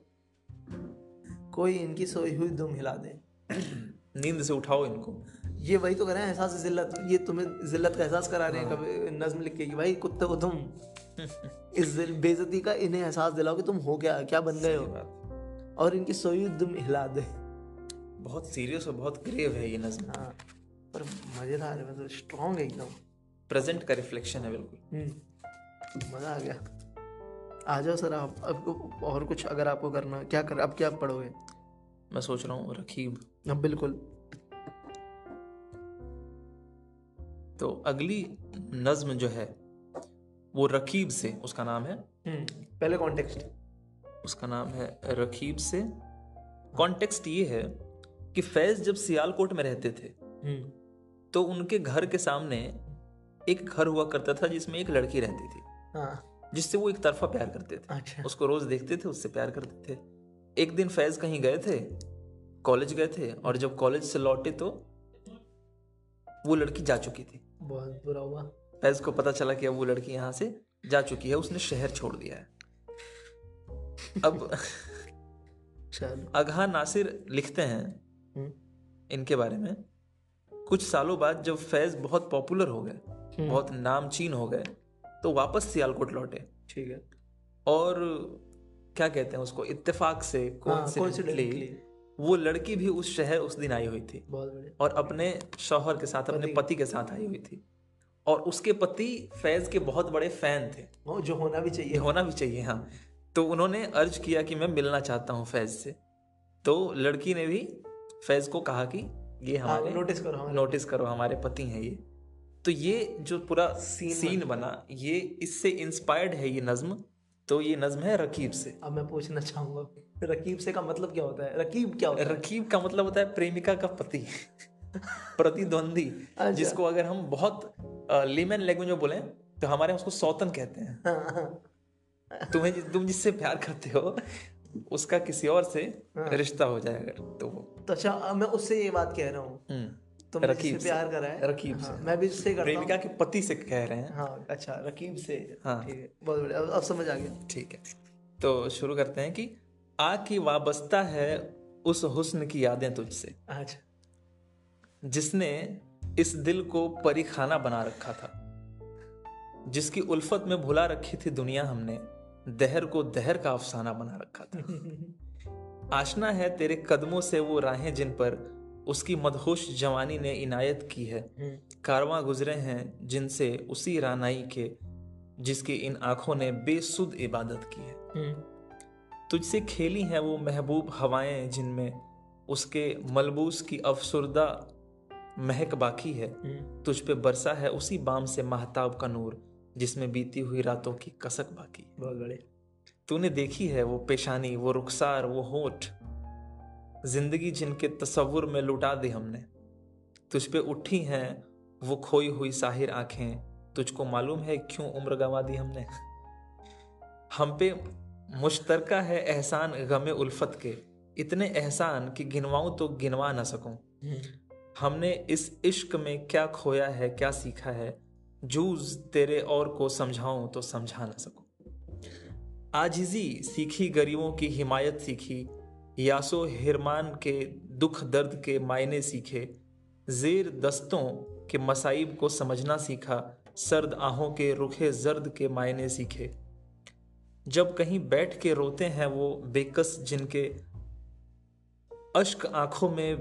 कोई इनकी सोई हुई दुम हिला दे। नींद से उठाओ इनको। ये वही तो करें एहसास जिल्लत। ये तुम्हें जिल्लत का एहसास करा रहे हैं। कभी नज्म लिख के कि भाई कुत्ते को तुम <laughs> इस बेजती का इन्हें एहसास दिलाओ कि तुम हो क्या क्या बन गए हो। और इनकी सोई हुई दुम हिला दे। बहुत सीरियस और बहुत ग्रेव है ये नज्म। हाँ पर मज़ेदार है मतलब स्ट्रॉन्ग है एकदम। प्रेजेंट का रिफ्लेक्शन है बिल्कुल। हम्म, मज़ा आ गया। आ जाओ सर आप अब और कुछ अगर आपको करना क्या कर अब क्या पढ़ोगे? मैं सोच रहा हूँ रकीब अब बिल्कुल। तो अगली नज्म जो है वो रकीब से उसका नाम है? हम्म, पहले कॉन्टेक्स्ट उसका नाम है रकीब से। कॉन्टेक्स्ट ये है कि फैज जब सियालकोट में रहते थे तो उनके घर के सामने एक घर हुआ करता था जिसमें एक लड़की रहती थी। हाँ। जिससे वो एक तरफा प्यार करते थे। अच्छा। उसको रोज देखते थे उससे प्यार करते थे। एक दिन फैज कहीं गए थे कॉलेज गए थे और जब कॉलेज से लौटे तो वो लड़की जा चुकी थी। बहुत बुरा हुआ। फैज को पता चला कि अब वो लड़की यहाँ से जा चुकी है उसने शहर छोड़ दिया है। अब अगहा नासिर लिखते हैं हम्म, इनके बारे में। कुछ सालों बाद जब फैज बहुत पॉपुलर हो गए हम्म, बहुत नामचीन हो गए तो वापस सियालकोट लौटे। ठीक है। और क्या कहते हैं उसको इत्तेफाक से हाँ, coincidentally coincidentally, वो लड़की भी उस शहर उस दिन आई हुई थी। बहुत और अपने शौहर के साथ अपने पति। के साथ आई हुई थी। और उसके पति फैज के बहुत बड़े फ़ैन थे। वो जो होना भी चाहिए। होना भी चाहिए हाँ। तो उन्होंने अर्ज़ किया कि मैं मिलना चाहता हूँ फैज से। तो लड़की ने भी फैज को कहा कि ये हाँ हमारे नोटिस करो नोटिस करो हमारे पति हैं ये। तो ये जो पूरा Scene सीन बना ये इससे इंस्पायर्ड है ये नज्म तो ये नज्म है रकीब से। अब मैं पूछना चाहूँगा रकीब से का मतलब क्या होता है? रकीब क्या होता है? रकीब का मतलब होता है प्रेमिका का पति। <laughs> प्रतिद्वंदी अच्छा। जिसको अगर हम बहुत लीमन लैंग्वेज में बोले तो हमारे उसको सौतन कहते हैं। हाँ, हाँ, तुम्हें तुम जिससे प्यार करते हो उसका किसी और से हाँ। रिश्ता हो जाए अगर तो वो। तो अच्छा मैं उससे ये बात कह रहा हूँ। तुमने रकीब से। प्यार करा है। रकीब हाँ, से मैं भी उससे करता प्रेमिका के पति से कह रहे हैं। हाँ अच्छा रकीब से। हाँ। ठीक है बहुत बढ़िया। अब, समझ आ गया। ठीक है। तो शुरू करते हैं कि आ की वाबस्ता है उस हुस्न की यादें तुझसे। अच्छा। जिसने इस दिल को परिखाना बना रखा था। जिसकी उल्फत में भुला रखी थी दुनिया हमने। दहर को दहर का अफसाना बना रखा था। <laughs> आशना है तेरे कदमों से वो राहें जिन पर उसकी मदहोश जवानी ने इनायत की है। हम्म, कारवां गुजरे हैं जिनसे उसी रानाई के जिसकी इन आँखों ने बेसुद इबादत की है। हम्म, तुझसे खेली हैं वो महबूब हवाएँ जिनमें उसके मलबूस की अफसरदा महक बाकी है। हम्म, तुझ पे बरसा है उसी बाम से महताब का नूर जिसमें बीती हुई रातों की कसक बाकी बहुत बढ़िया। तूने देखी है वो पेशानी वो रुखसार वो होठ ज़िंदगी जिनके तस्वुर में लुटा दी हमने, तुझ पे उठी हैं वो खोई हुई साहिर आँखें, तुझको मालूम है क्यों उम्र गंवा दी हमने? हम पे मुश्तरका है एहसान गमे उल्फत के, इतने एहसान कि गिनवाऊं तो गिनवा ना सकूँ। हमने इस इश्क में क्या खोया है, क्या सीखा है जूज तेरे और को समझाऊं तो समझा ना सकूँ। आजिजी सीखी गरीबों की हिमायत सीखी यासो हिरमान के दुख दर्द के मायने सीखे, जेर दस्तों के मसाइब को समझना सीखा, सर्द आहों के रुखे जर्द के मायने सीखे। जब कहीं बैठ के रोते हैं वो बेकस जिनके अश्क आँखों में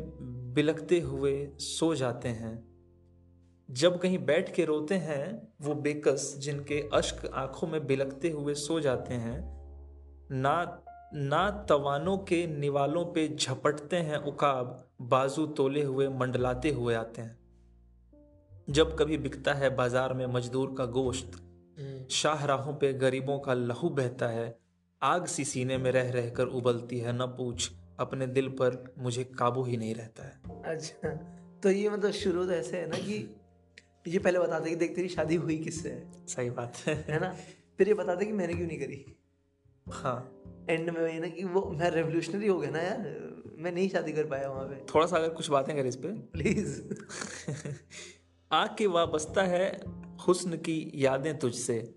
बिलकते हुए सो जाते हैं। जब कहीं बैठ के रोते हैं वो बेकस जिनके अश्क आँखों में बिलकते हुए सो जाते हैं, ना ना तवानों के निवालों पे झपटते हैं उकाब बाजू तोले हुए मंडलाते हुए आते हैं। जब कभी बिकता है बाज़ार में मजदूर का गोश्त हम्म, शाहराहों पे गरीबों का लहू बहता है आग सी सीने में रह रह कर उबलती है न पूछ अपने दिल पर मुझे काबू ही नहीं रहता है। अच्छा तो ये मतलब शुरू तो ऐसे है ना कि ये पहले बताते कि देख तेरी शादी हुई किससे? है सही बात। है है ना? फिर ये बताते कि मैंने क्यों नहीं करी? हाँ। एंड में वही ना कि वो मैं रेवोल्यूशनरी हो गया ना यार। मैं नहीं शादी कर पाया वहाँ पे। थोड़ा सा अगर कुछ बातें करें इस पे। प्लीज़ <laughs> आग के वाबस्ता है हुस्न की यादें तुझसे।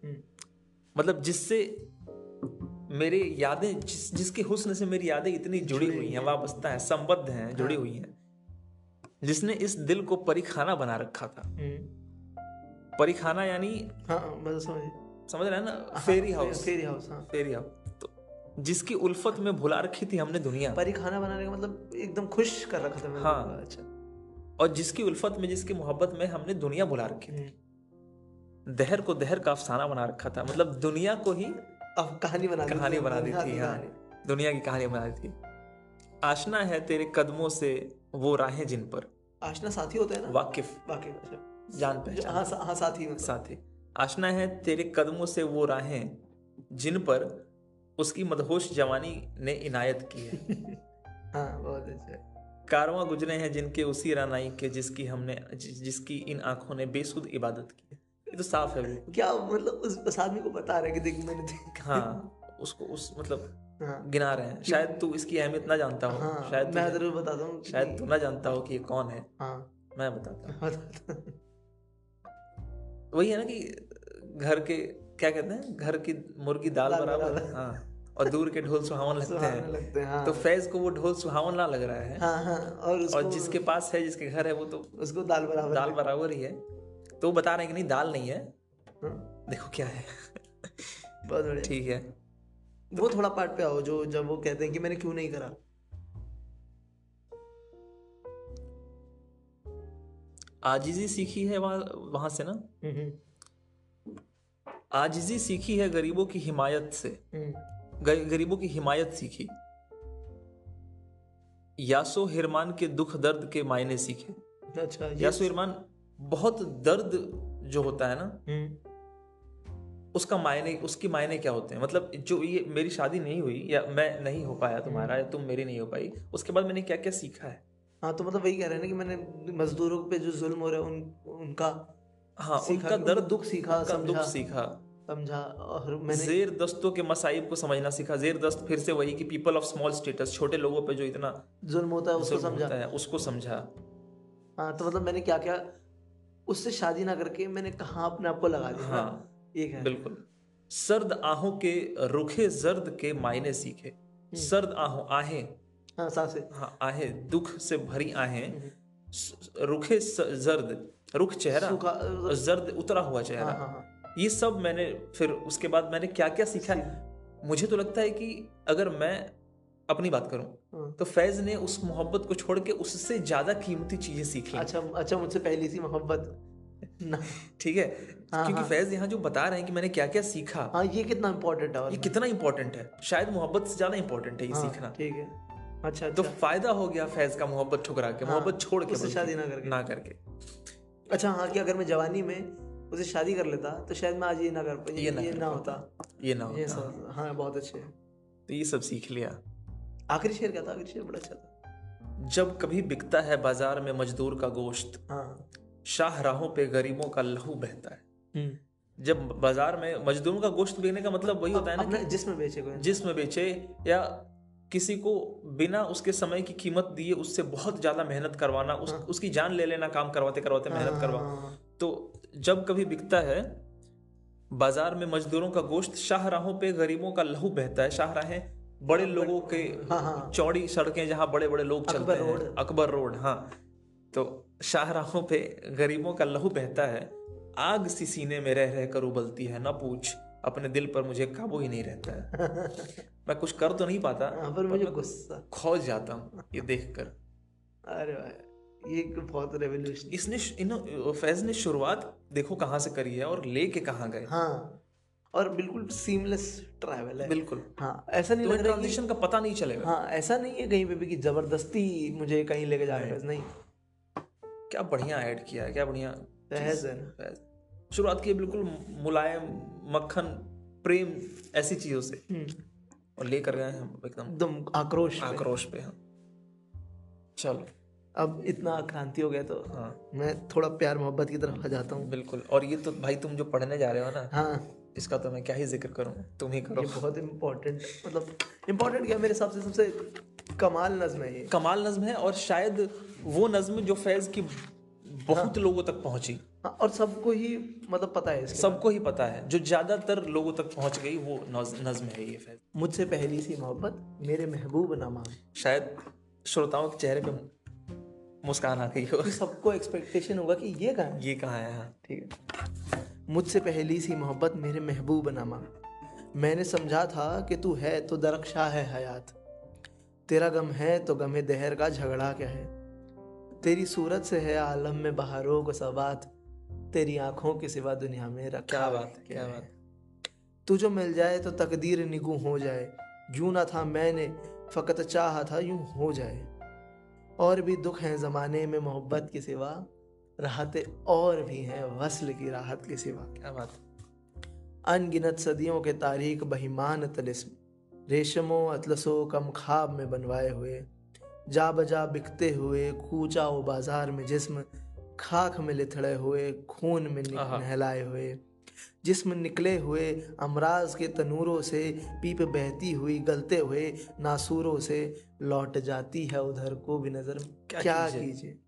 मतलब जिससे मेरे यादें जिस जिसके हुस्न से मेरी यादें इतनी जुड़ी हुई हैं वाबस्ता है संबद्ध हैं जुड़ी हुई हैं। जिसने इस दिल को परिखाना बना रखा था। परिखाना यानी हाँ मतलब समझ समझ रहे हैं ना? फेरी हाउस फेरी हाउस हाँ। फेरी हाउस जिसकी उल्फत में भुला रखी थी हमने दुनिया। परी खाना बनाने का मतलब एकदम खुश कर रखा था हाँ। अच्छा। और जिसकी उल्फत में जिसकी मोहब्बत में हमने दुनिया भुला रखी थी। हम्म। दहर को दहर का अफसाना बना रखा था। मतलब दुनिया को ही अब कहानी बना कहानी बना दी थी की हाँ। कहानी। दुनिया की कहानी बना दी थी। आशना है तेरे कदमों से वो राहें जिन पर। आशना साथी होता है ना? वाकिफ। वाकई अच्छा। जान पहचान। हाँ सा- हाँ साथी साथी। आशना है तेरे कदमों से वो राहें जिन पर उसकी मदहोश जवानी ने इनायत की है। <laughs> हाँ बहुत अच्छा। कारवां गुजरे हैं जिनके उसी रानाई के जिसकी हमने जिसकी इन आँखों ने बेसुध इबादत की ये तो साफ़ है क्या मतलब उस, उस आदमी को बता रहा है कि देख मैंने देख हाँ। उसको उस मतलब हाँ। गिना रहे हैं। शायद तू इसकी अहमियत ना जानता हो। हाँ शायद मैं ज़रूर बताता हूँ शायद तू ना जानता हो कि ये कौन है। हाँ। मैं बताता हूँ। <laughs> वही है ना कि घर के क्या कहते हैं? घर की मुर्गी दाल बराबर। हाँ। और दूर के ढोल सुहावन लगते हैं। लगते हैं हाँ। तो फैज को वो ढोल सुहावन ना लग रहा है। हाँ हाँ। और उसको और जिसके पास है जिसके घर है वो तो उसको दाल बराबर दाल बराबर ही है। तो वो बता रहे हैं कि नहीं दाल नहीं है। हाँ, देखो क्या है। बहुत बढ़िया। ठीक है। वो थोड़ा पार्ट पे आओ जो जब वो कहते हैं कि मैंने क्यों नहीं करा। आजीजी सीखी है वहाँ वहाँ से ना? हम्म, आजिजी सीखी है गरीबों की हिमायत से। हम्म, गरीबों की हिमायत सीखी। यासो हिरमान के दुख दर्द के मायने सीखे। अच्छा यासो हिरमान बहुत दर्द जो होता है ना हम्म, उसका मायने उसकी मायने क्या होते हैं? मतलब जो ये मेरी शादी नहीं हुई या मैं नहीं हो पाया तुम्हारा या तुम मेरी नहीं हो पाई उसके बाद मैंने क्या क्या सीखा है? हाँ तो मतलब वही कह रहे हैं ना कि मैंने मजदूरों पे जो जुल्म हो रहा है उन उनका हाँ उनका दर्द दुख सीखा, समझा। सीखा। समझा और मैंने जेर दस्तों के मसाइब को समझना सीखा। जेर दस्त फिर से वही कि पीपल ऑफ़ स्मॉल स्टेटस छोटे लोगों पे जो इतना जुल्म होता है उसको समझा। है उसको समझा। हाँ तो मतलब मैंने क्या क्या उससे शादी ना करके मैंने कहा अपने आप को लगा दिया? हाँ है। बिल्कुल। सर्द आहों के रुखे जर्द के मायने सीखे। सर्द आहों आहें हाँ सांसे। हाँ आहें दुख से भरी आहें स- रुखे जर्द रुख चेहरा जर्द उतरा हुआ हाँ चेहरा। हाँ हाँ ये सब मैंने फिर उसके बाद मैंने क्या क्या सीखा। है मुझे तो लगता है कि अगर मैं अपनी बात करूँ हाँ। तो फैज ने उस मोहब्बत को छोड़ के उससे ज़्यादा कीमती चीज़ें सीखी अच्छा अच्छा मुझसे पहली सी मोहब्बत। ठीक है? हाँ, क्योंकि हाँ। फैज यहाँ जो बता रहे हैं कि मैंने क्या क्या सीखा। हाँ ये कितना इम्पोर्टेंट है ये कितना इंपॉर्टेंट है? शायद मोहब्बत से ज़्यादा इंपॉर्टेंट है ये हाँ, सीखना। ठीक है। अच्छा तो अच्छा। फ़ायदा हो गया फैज का मोहब्बत ठुकरा के हाँ, मोहब्बत छोड़ के शादी ना करके। ना करके। अच्छा हाँ कि अगर मैं जवानी में उसे शादी कर लेता तो शायद मैं आज ये ना कर पा ये ना ये ना होता। ये ना ये होता। सब हाँ बहुत अच्छे तो ये सब सीख लिया। आखिरी शेर क्या था? आखिरी शेर बड़ा अच्छा था। जब कभी बिकता है बाज़ार में मजदूर का गोश्त हाँ। शाहराहों पे गरीबों का लहू बहता है। हम्म। जब बाज़ार में मजदूरों का गोश्त बिकने का मतलब वही होता है ना जिसमें बेचे जिसमें बेचे या किसी को बिना उसके समय की कीमत दिए उससे बहुत ज़्यादा मेहनत करवाना उस, उसकी जान ले लेना काम करवाते करवाते मेहनत करवा। हाँ, तो जब कभी बिकता है बाज़ार में मजदूरों का गोश्त शाहराहों पे गरीबों का लहू बहता है। शाहराहें बड़े लोगों के हाँ, हाँ। चौड़ी सड़कें जहाँ बड़े बड़े लोग चलते हैं। अकबर रोड हाँ। तो शाहराहों पे गरीबों का लहू बहता है। आग सी सीने में रह रह कर उबलती है। न पूछ अपने दिल पर मुझे काबू ही नहीं रहता है। <laughs> मैं कुछ कर तो नहीं पाता हाँ, पर मुझे गुस्सा। खौज जाता हूँ ये देखकर। अरे भाई ये एक बहुत रेवोल्यूशन इसने इन फैज ने शुरुआत देखो कहाँ से करी है और लेके कहाँ गए। हाँ और बिल्कुल सीमलेस ट्रैवल है। बिल्कुल। हाँ ऐसा नहीं तो लग रहा ट्रांजिशन का पता नहीं चलेगा। हाँ ऐसा नहीं है कहीं पे भी कि ज़बरदस्ती मुझे कहीं लेके जा रहा है। नहीं। क्या बढ़िया ऐड किया है क्या बढ़िया सहज है। ना शुरुआत की बिल्कुल मुलायम मक्खन प्रेम ऐसी चीज़ों से। हम्म, और लेकर गए हम एकदम एकदम आक्रोश आक्रोश पे हम चलो। अब इतना क्रांति हो गया तो हाँ। मैं थोड़ा प्यार मोहब्बत की तरफ़ आ जाता हूँ। बिल्कुल। और ये तो भाई तुम जो पढ़ने जा रहे हो ना हाँ। इसका तो मैं क्या ही ज़िक्र करूँ? तुम ही करो। ये बहुत इम्पोर्टेंट मतलब इम्पोर्टेंट क्या? मेरे हिसाब से सबसे कमाल नज्म है ये। कमाल नज्म है और शायद वो नज्म जो फैज की बहुत हाँ। लोगों तक पहुँची। हाँ, और सबको ही मतलब पता है सबको ही पता है। जो ज़्यादातर लोगों तक पहुँच गई वो नज्म है ये फैज। मुझसे पहली सी मोहब्बत मेरे महबूब ना मांग शायद श्रोताओं के चेहरे पे मुस्कान आ गई हो। सबको एक्सपेक्टेशन होगा कि ये कहाँ है। ये कहाँ है हाँ। ठीक है। मुझसे पहली सी मोहब्बत मेरे महबूब नामा। मैंने समझा था कि तू है तो दरख्शा है हयात। तेरा गम है तो गमे दहर का झगड़ा क्या है? तेरी सूरत से है आलम में बहारों को सबात तेरी आँखों के सिवा दुनिया में रखा क्या बात है क्या क्या बात तू जो मिल जाए तो तकदीर निगू हो जाए। यूँ ना था मैंने फकत चाह था यूँ हो जाए। और भी दुख हैं ज़माने में मोहब्बत के सिवा। राहतें और भी हैं वसल की राहत के सिवा। क्या बात अनगिनत सदियों के तारीख बहिमान तलिस्म रेशमो अतलसो कम खाब में बनवाए हुए। जा बजा बिकते हुए कूचा वो बाज़ार में जिस्म खाक में लिथड़े हुए खून में नहलाए हुए। जिस्म निकले हुए अमराज के तनूरों से पीप बहती हुई गलते हुए नासूरों से लौट जाती है उधर को भी नज़र। क्या क्या कीजिए? कीजिए?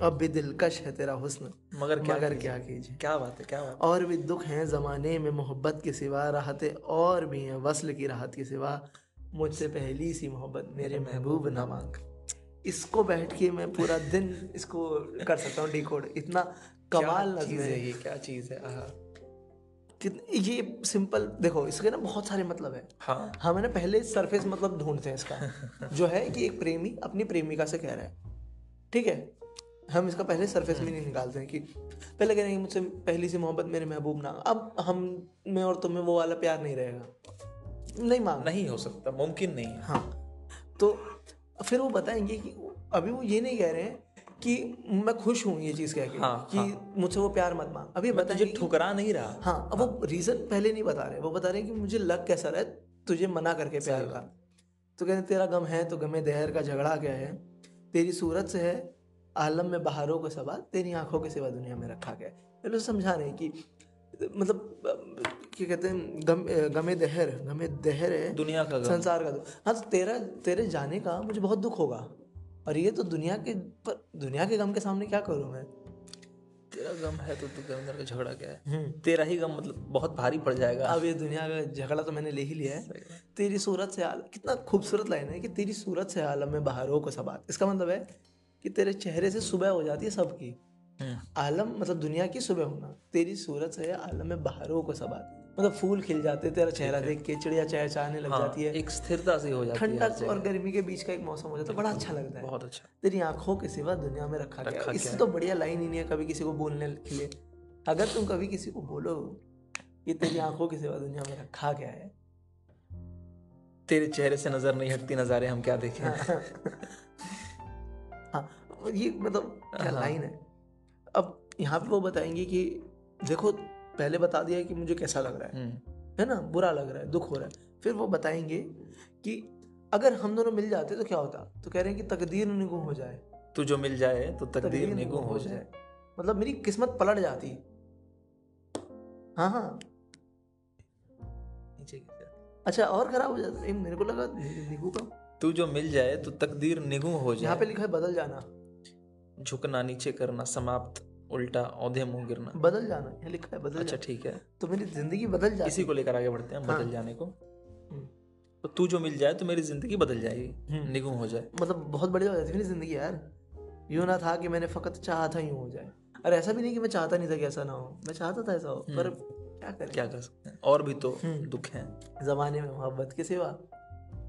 अब भी दिलकश है तेरा हुस्न। मगर क्या मगर क्या कीजिए? क्या बात है क्या बात और भी दुख हैं ज़माने में मोहब्बत के सिवा राहतें और भी हैं वसल की राहत के सिवा। मुझसे पहली सी मोहब्बत मेरे महबूब ना मांग इसको बैठ के मैं पूरा दिन इसको कर सकता हूँ डिकोड इतना कमाल क्या चीज़ है है ये? क्या चीज़ है। ये सिंपल देखो इसके ना बहुत सारे मतलब है। हाँ। हमें ना पहले सरफेस मतलब ढूंढते हैं इसका। <laughs> जो है कि एक प्रेमी अपनी प्रेमिका से कह रहा है। ठीक है? हम इसका पहले सरफेस में नहीं निकालते हैं कि पहले कह रहे हैं मुझसे पहली सी मोहब्बत मेरे महबूब ना। अब हम में और तुम्हें वो वाला प्यार नहीं रहेगा। नहीं मांग नहीं हो सकता मुमकिन नहीं है। हाँ। तो फिर वो बताएँगे कि अभी वो ये नहीं कह रहे हैं कि मैं खुश हूँ ये चीज़ कह के हाँ, कि हाँ, मुझसे वो प्यार मत मांग। अभी मैं बताएँगे तुझे ठुकरा नहीं रहा। हाँ अब वो रीजन पहले नहीं बता रहे वो बता रहे हैं कि मुझे लग कैसा रहा है तुझे मना करके प्यार का। तो कहते तेरा गम है तो गमे दहर का झगड़ा क्या है? तेरी सूरत से है आलम में बहारों को सवाल तेरी आँखों के सिवा दुनिया में रखा गया है। पहले तो समझा रहे हैं कि मतलब क्या कहते हैं गम गमे दहर गमे दहर है दुनिया का संसार का। हाँ तो तेरा तेरे जाने का मुझे बहुत दुख होगा। और ये तो दुनिया के पर दुनिया के गम के सामने क्या करूँ मैं? तेरा गम है तो तू अंदर का झगड़ा क्या है? हम्म। तेरा ही गम मतलब बहुत भारी पड़ जाएगा। अब ये दुनिया का झगड़ा तो मैंने ले ही लिया है। तेरी सूरत से आलम कितना खूबसूरत लाइन है कि तेरी सूरत से आलम में बहारों को सबात इसका मतलब है कि तेरे चेहरे से सुबह हो जाती है सबकी। हम्म, आलम मतलब दुनिया की सुबह होना। तेरी सूरत से आलम में बहारों को सबात मतलब फूल खिल जाते तेरा चेहरा देख के चिड़िया चहचहाने लग हाँ, जाती है। एक स्थिरता सी हो जाती है ठंडक और गर्मी के बीच का एक मौसम हो जाता है बड़ा अच्छा लगता है। बहुत अच्छा। तेरी आँखों के सिवा दुनिया में रखा गया रखा है। इससे तो बढ़िया लाइन ही नहीं है कभी किसी को बोलने के लिए। अगर तुम कभी किसी को बोलो कि तेरी आँखों के सिवा दुनिया में रखा गया है। तेरे चेहरे से नज़र नहीं हटती नजारे हम क्या देखें? हाँ ये मतलब क्या हाँ। लाइन है? अब यहाँ पे वो बताएँगे कि देखो पहले बता दिया कि मुझे कैसा लग रहा है। हम्म, है ना? बुरा लग रहा है दुख हो रहा है। फिर वो बताएँगे कि अगर हम दोनों मिल जाते तो क्या होता? तो कह रहे हैं कि तकदीर निगू हो जाए। तू जो मिल जाए तो तकदीर निगू हो जाए। मतलब मेरी किस्मत पलट जाती। हाँ हाँ। अच्छा और खराब हो जाता। मेरे को लगा नि- निगू का। तू जो मिल जाए तो तकदीर निगू हो जाए। यहाँ पे लिखा है बदल जाना। झुकना नीचे करना समाप्त। उल्टा औधे मुँह गिरना। बदल जाना यहाँ लिखा है बदल अच्छा ठीक है। तो मेरी ज़िंदगी बदल जाती इसी को लेकर आगे बढ़ते हैं हाँ। बदल जाने को। हम्म। तो तू जो मिल जाए तो मेरी ज़िंदगी बदल जाएगी हम्म। निगू हो जाए। मतलब बहुत बढ़िया हो जाती मेरी ज़िंदगी यार। यूँ ना था कि मैंने फकत चाहा था यूँ हो जाए। और ऐसा भी नहीं कि मैं चाहता नहीं था कि ऐसा ना हो। मैं चाहता था ऐसा हो पर क्या करें? क्या कर सकते हैं? और भी तो हम्म। दुख हैं। जमाने में मोहब्बत के सिवा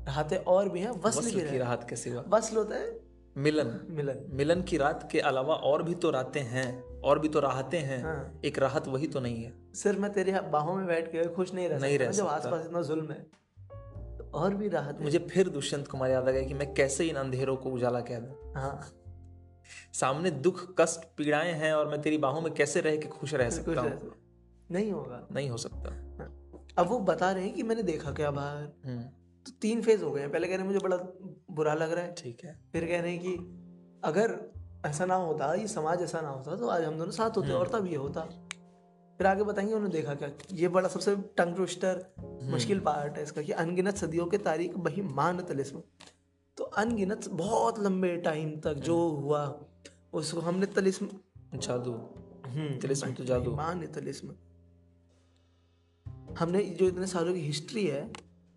राहतें और भी हैं वसल वस्ल की राहत के सिवा। वसल होता है मिलन। मिलन। मिलन की रात के अलावा और भी तो रातें हैं और भी तो राहतें हैं। हाँ। एक राहत वही तो नहीं है। सिर्फ़ मैं तेरे बाहों में बैठ के खुश नहीं रह नहीं रह जब। आसपास इतना जुल्म है तो और भी राहत है। मुझे फिर दुष्यंत कुमार याद आ गया कि मैं कैसे इन अंधेरों को उजाला कह दूँ। हाँ। सामने दुख कष्ट पीड़ाएँ हैं और मैं तेरी बाहों में कैसे रह के खुश रह सकता हूँ? नहीं होगा। नहीं हो सकता। अब वो बता रहे हैं कि मैंने देखा क्या बाहर। हम्म, तो तीन फ़ेज़ हो गए हैं। पहले कह रहे हैं मुझे बड़ा बुरा लग रहा है। ठीक है। फिर कह रहे हैं कि अगर ऐसा ना होता ये समाज ऐसा ना होता तो आज हम दोनों साथ होते और तब ये होता। फिर आगे बताएँगे उन्होंने देखा क्या ये बड़ा सबसे टंग ट्विस्टर मुश्किल पार्ट है इसका कि अनगिनत सदियों के तारीख बही मान तलिस्म तो अनगिनत बहुत लंबे टाइम तक जो हुआ उसको हमने तलिस्म जादू। हम्म, तिलिस्म तो जादू। मान तलिस्म हमने जो इतने सालों की हिस्ट्री है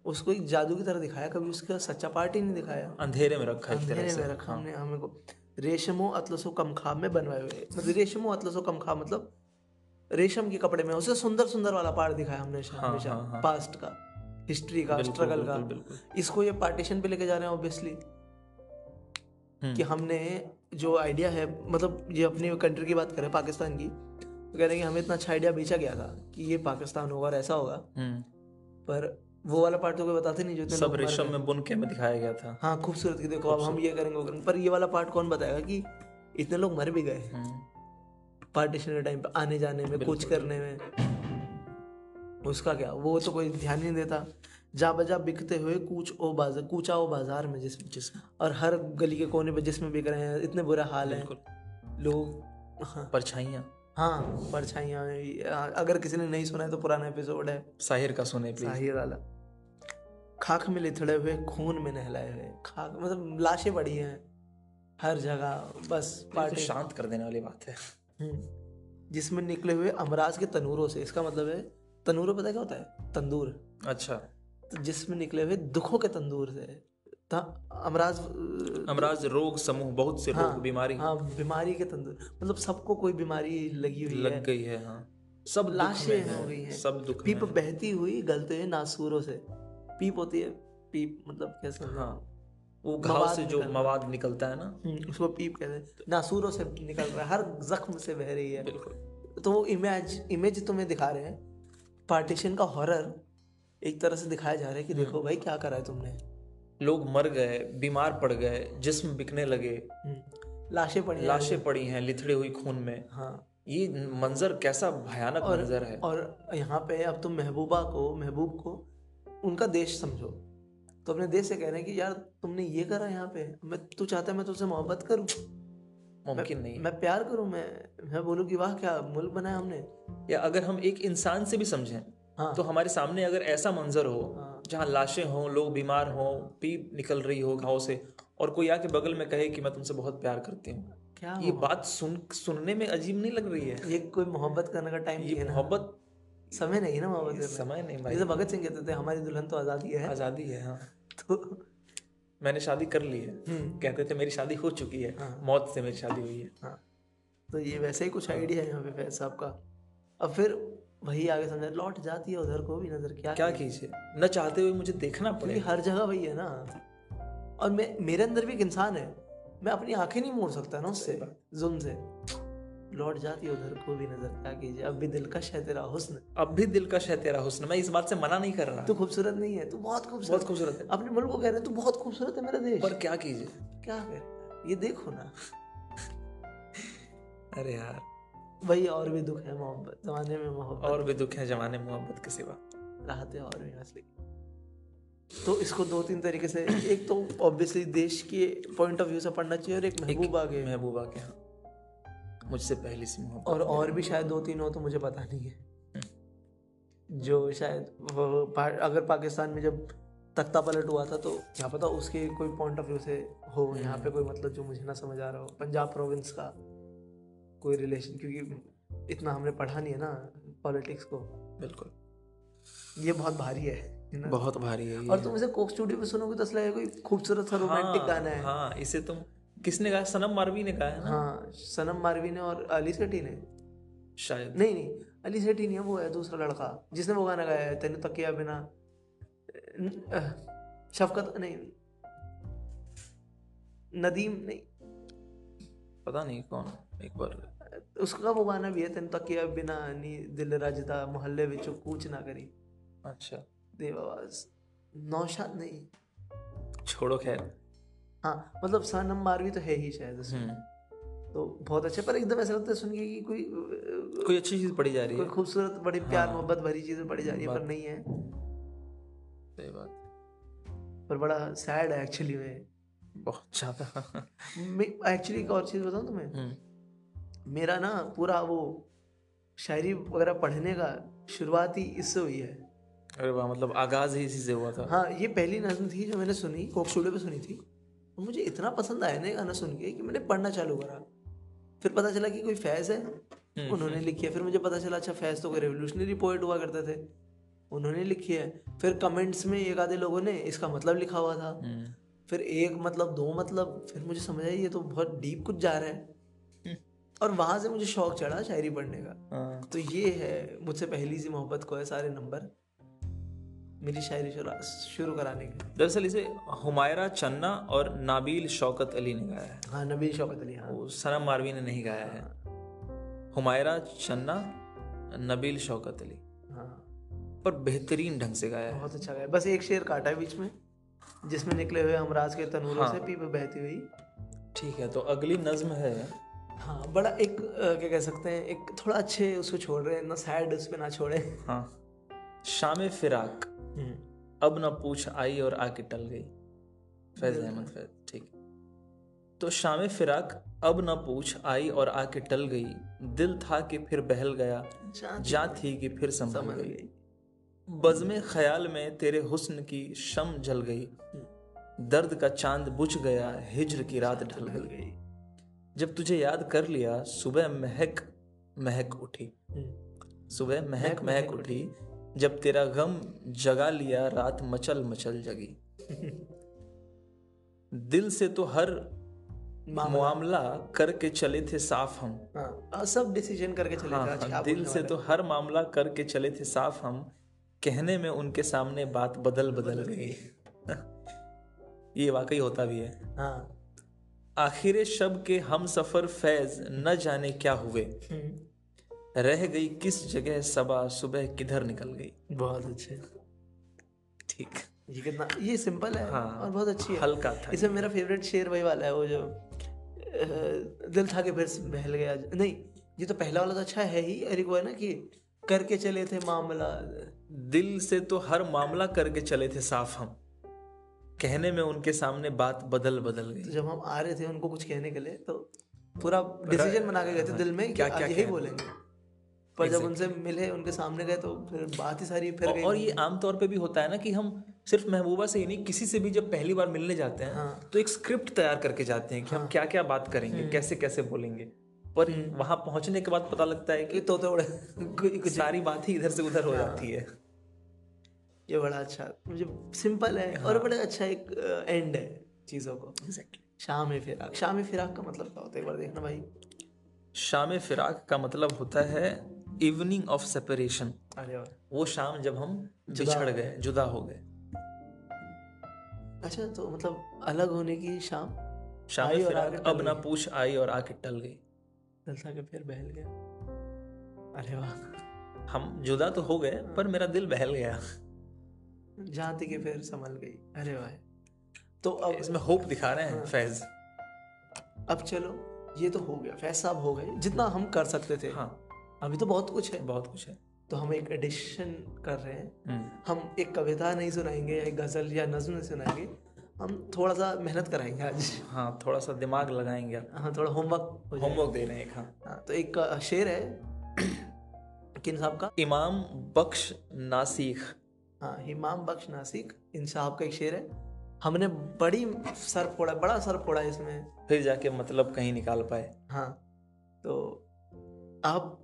उसको एक जादू की तरह दिखाया कभी उसका सच्चा पार्ट ही नहीं दिखाया। अंधेरे में रखा अंधेरे में रखा हमने हमें को रेशमो अतलसो कमखाब में बनवाए हुए। मतलब रेशमो अतलसो कमखाब मतलब रेशम के कपड़े में उसे सुंदर सुंदर वाला पार्ट दिखाया हमने हाँ, हमेशा हाँ, हाँ। पास्ट का हिस्ट्री का स्ट्रगल का। बिल्कुल। इसको ये पार्टीशन पे लेके जा रहे हैं ऑब्वियसली हम्म, कि हमने जो आइडिया है मतलब ये अपनी कंट्री की बात करें पाकिस्तान की तो कह रहे हैं कि हमें इतना अच्छा आइडिया बेचा गया था कि ये पाकिस्तान होगा और ऐसा होगा। हम्म, पर वो वाला पार्ट तो कोई बताते नहीं जो सब रेशम में बुन के में दिखाया गया था। हाँ खूबसूरत की देखो अब हम ये करेंगे वो करेंगे। पर ये वाला पार्ट कौन बताएगा कि इतने लोग मर भी गए? हम्म, पार्टीशन के टाइम पे आने जाने में कुछ करने में। उसका क्या? वो तो कोई ध्यान ही नहीं देता। जा बजा बिकते हुए कूच ओ बाज़ार कूचा ओ बाज़ार में जिसमें जिसमें। और हर गली के कोने पे जिसमें बिक रहे हैं इतने बुरा हाल है। लोग हाँ। परछाइयाँ। हाँ परछाइयाँ अगर किसी ने नहीं सुना है तो पुराना एपिसोड है। साहिर का सुने प्लीज़ साहिर वाला। खाक में लिथड़े हुए खून में नहलाए हुए। खाक मतलब लाशें पड़ी हैं। हर जगह बस तो पार्टी। शांत कर देने वाली बात है। हम्म। जिसमें निकले हुए अमराज के तनूरों से इसका मतलब है तनूर पता क्या होता है? तंदूर। अच्छा। तो जिसमें निकले हुए दुखों के तंदूर से। त- अमराज अमराज रोग समूह बहुत से हाँ, रोग बीमारी। हाँ बीमारी के तंदूर मतलब सबको कोई बीमारी लगी हुई लग है। गई है हाँ। सब लाशें हो। गई हैं। सब दुख पीप बहती हुई गलते हुए नासूरों से। पीप होती है पीप मतलब कैसे हाँ वो घाव से जो मवाद निकलता है ना? हम्म, उसको पीप कहते हैं। नासूरों से निकल रहा है हर जख्म से बह रही है। बिल्कुल। तो वो इमेज इमेज तुम्हें दिखा रहे हैं। पार्टीशन का हॉरर एक तरह से दिखाया जा रहा है कि देखो भाई क्या करा है तुमने? लोग मर गए बीमार पड़ गए जिस्म बिकने लगे। हम्म, लाशें पड़ी हैं। लाशें पड़ी हैं लिथड़े हुई खून में। हाँ। ये मंजर कैसा भयानक मंजर है? और यहाँ पे अब तुम महबूबा को महबूब को उनका देश समझो। तो अपने देश से कह रहे हैं कि यार तुमने ये करा यहाँ पे। मैं तू चाहता है मैं तुझसे मोहब्बत करूँ? मुमकिन नहीं मैं प्यार करूँ? मैं मैं बोलूँ कि वाह क्या मुल्क बनाया हमने? या अगर हम एक इंसान से भी समझें हाँ। तो हमारे सामने अगर ऐसा मंजर हो हाँ। जहाँ लाशें हों लोग बीमार हों पीप निकल रही हो घाव से और कोई आके बगल में कहे कि मैं तुमसे बहुत प्यार करती हूँ। क्या ये बात सुन सुनने में अजीब नहीं लग रही है? ये कोई मोहब्बत करने का टाइम नहीं ये है मोहब्बत समय नहीं ना मोहब्बत समय नहीं। भाई। जैसे भगत सिंह कहते थे हमारी दुल्हन तो आज़ादी है। आज़ादी है हाँ। <laughs> तो मैंने शादी कर ली है। हम्म, कहते थे मेरी शादी हो चुकी है। हाँ। मौत से मेरी शादी हुई है। हाँ। तो ये वैसे ही कुछ आइडिया है यहाँ पे फैज साहब का अब फिर वही आगे समझा लौट जाती है उधर को भी नज़र क्या क्या कीजिए? न चाहते हुए मुझे देखना पड़ेगा। हर जगह वही है ना। और मैं मेरे अंदर भी एक इंसान है मैं अपनी आँखें नहीं मोड़ सकता ना उससे जुल्म से। लौट जाती है उधर को भी नज़र क्या कीजिए? अब भी दिलकश है तेरा हुस्न। अब भी दिल का है तेरा हुस्न। मैं इस बात से मना नहीं कर रहा। तू खूबसूरत नहीं है तू बहुत खूबसूरत बहुत खूबसूरत है। अपने मुल्क को कह रहे हैं तू बहुत खूबसूरत है मेरा देश। पर क्या कीजिए? क्या करे ये देखो ना। अरे यार। वही और भी दुख है मोहब्बत जमाने में मोहब्बत। और भी दुख है जमाने में मोहब्बत के सिवा। राहतें और भी असली। तो इसको दो तीन तरीके से एक तो ऑब्वियसली देश के पॉइंट ऑफ़ व्यू से पढ़ना चाहिए और एक महबूबा के। महबूबा के यहाँ मुझसे पहले सी मोहब्बत और और भी शायद दो तीन हो तो मुझे पता नहीं है। जो शायद वो अगर पाकिस्तान में जब तख्ता पलट हुआ था तो क्या पता उसके कोई पॉइंट ऑफ़ व्यू से हो यहाँ पे कोई मतलब जो मुझे ना समझ आ रहा हो। पंजाब प्रोविंस का। कोई रिलेशन क्योंकि इतना हमने पढ़ा नहीं है ना पॉलिटिक्स को। बिल्कुल। ये बहुत भारी है है ना? बहुत भारी है और तुम इसे कोक स्टूडियो पे सुनोगे तो असला कोई खूबसूरत सा रोमांटिक गाना है। हाँ इसे तुम किसने गाया सनम मारवी ने गाया ना? हाँ सनम मारवी ने और अली सेठी ने। शायद। नहीं नहीं अली सेठी नहीं है वो है दूसरा लड़का जिसने वो गाना गाया है तेने तकिया बिना न- शफकत नहीं नदीम नहीं पता नहीं कौन एक बार। उसका वो गाना भी है तेन तकिया बिना नी दिल रजदा मोहल्ले विचों कूच ना करी। अच्छा। देव आवाज़ नौशाद नहीं। छोड़ो खैर। हाँ मतलब सनम मारवी तो है ही शायद उसमें। हम्म। तो बहुत अच्छे पर एकदम ऐसा लगता है सुन के कि कोई कोई अच्छी चीज़ पढ़ी जा रही कोई है खूबसूरत बड़ी प्यार हाँ। मोहब्बत भरी चीज़ें पढ़ी जा रही है पर नहीं है। सही बात। पर बड़ा सैड है एक्चुअली में बहुत ज़्यादा। एक्चुअली एक और चीज़ बताऊँ तुम्हें? हम्म, मेरा ना पूरा वो शायरी वगैरह पढ़ने का शुरुआत ही इससे हुई है। अरे वाह मतलब आगाज़ ही इसी से हुआ था। हाँ ये पहली नज्म थी जो मैंने सुनी कोक स्टूडियो पे सुनी थी। और मुझे इतना पसंद आया ना गाना सुन के कि मैंने पढ़ना चालू करा। फिर पता चला कि कोई फैज है हम्म, उन्होंने लिखी है। फिर मुझे पता चला अच्छा फैज तो कोई रेवोल्यूशनरी पोइट हुआ करते थे। उन्होंने लिखी है। फिर कमेंट्स में एक आधे लोगों ने इसका मतलब लिखा हुआ था। हम्म, फिर एक मतलब दो मतलब फिर मुझे समझ आई ये तो बहुत डीप कुछ जा रहा है। और वहाँ से मुझे शौक चढ़ा शायरी पढ़ने का। हाँ, तो ये है मुझसे पहली सी मोहब्बत को है सारे नंबर मेरी शायरी शुरा- कराने के दरअसल इसे हुमायरा चन्ना और नाबील शौकत अली ने गाया है। हाँ नबील शौकत अली हाँ। वो सना मारवी ने नहीं गाया है। हुमायरा चन्ना नबील शौकत अली। हाँ। पर बेहतरीन ढंग से गाया है। बहुत अच्छा गाया बस एक शेर काटा है बीच में। जिसमें निकले हुए हमराज के तनूरों हाँ। से पीप बहती हुई। ठीक है तो अगली नज्म है। हाँ बड़ा एक क्या कह सकते हैं एक थोड़ा अच्छे उसको छोड़ रहे हैं ना सैड उस पर ना छोड़े। हाँ। शाम फिराक। अब ना पूछ आई और आके टल गई। फैज अहमद फैज ठीक। तो शाम फिराक अब ना पूछ आई और आके टल गई। दिल था कि फिर बहल गया। जा थी कि फिर संभल गई। बज़्म ख्याल में तेरे हुस्न की शम जल गई। दर्द का चाँद बुझ गया हिजर की रात ढल गई। जब तुझे याद कर लिया सुबह महक महक उठी। सुबह महक महक महक महक उठी जब तेरा गम जगा लिया रात मचल मचल जगी। दिल से तो हर मामला। करके चले थे साफ़ हम। हाँ सब डिसीज़न करके चले हाँ, थे हाँ, दिल से तो हर मामला करके चले थे साफ़ हम। कहने में उनके सामने बात बदल बदल गई। <laughs> ये वाकई होता भी है। हाँ। आखिर शब के हम सफ़र फैज न जाने क्या हुए। हम्म। रह गई किस जगह सबा सुबह किधर निकल गई। बहुत अच्छे। ठीक। ये कितना ये सिंपल है हाँ, और बहुत अच्छी है। हल्का था। इसमें मेरा फेवरेट शेर वही वाला है वो जो दिल था कि फिर बहल गया। नहीं ये तो पहला वाला तो अच्छा है ही और एक वो है ना कि करके चले थे मामला। दिल से तो हर मामला करके चले थे साफ़ हम। कहने में उनके सामने बात बदल बदल गई। तो जब हम आ रहे थे उनको कुछ कहने के लिए तो पूरा डिसीज़न बना के गए थे दिल में क्या- क्या क्या क्या यही बोलेंगे। पर जब उनसे मिले उनके सामने गए तो फिर बात ही सारी फिर गई। और ये आमतौर पे भी होता है ना कि हम सिर्फ़ महबूबा से ही नहीं किसी से भी जब पहली बार मिलने जाते हैं हाँ। तो एक स्क्रिप्ट तैयार करके जाते हैं कि हाँ। हम क्या क्या बात करेंगे कैसे कैसे बोलेंगे। पर वहाँ पहुँचने के बाद पता लगता है कि कुछ कुछ सारी बात ही इधर से उधर हो जाती है। ये बड़ा अच्छा मुझे सिंपल है और बड़ा अच्छा एक एंड है चीज़ों को। शाम फिराक शाम फिराक का मतलब क्या होता है एक बार देखना भाई? शाम फिराक का मतलब होता है इवनिंग ऑफ़ सेपरेशन वो शाम जब हम बिछड़ गए। जुदा हो गए। अच्छा तो मतलब अलग होने की शाम शाम फिराक अब ना पूछ आई और आके टल गई। जलसा के फिर बहल गया। अरे वाह। हम जुदा तो हो गए पर मेरा दिल बहल गया। जाती के फिर संभल गई। अरे वाह। तो अब इसमें होप दिखा रहे हैं फैज। अब चलो ये तो हो गया। फैज साहब हो गए जितना हम कर सकते थे। हाँ। अभी तो बहुत कुछ है। बहुत कुछ है। तो हम एक एडिशन कर रहे हैं। हम्म, हम एक कविता नहीं सुनाएँगे या एक गज़ल या नज्म नहीं सुनाएँगे। हम थोड़ा सा मेहनत कराएँगे आज। हाँ थोड़ा सा दिमाग लगाएँगे। हाँ थोड़ा होमवर्क होमवर्क दे रहे हैं एक हाँ। हाँ तो एक शेर है <clears throat> किन साहब का? इमाम बख्श नासिक। हाँ इमाम बख्श नासिक इन साहब का एक शेर है। हमने बड़ी सर फोड़ा बड़ा सर फोड़ा इसमें। फिर जाके मतलब कहीं निकाल पाए। हाँ तो आप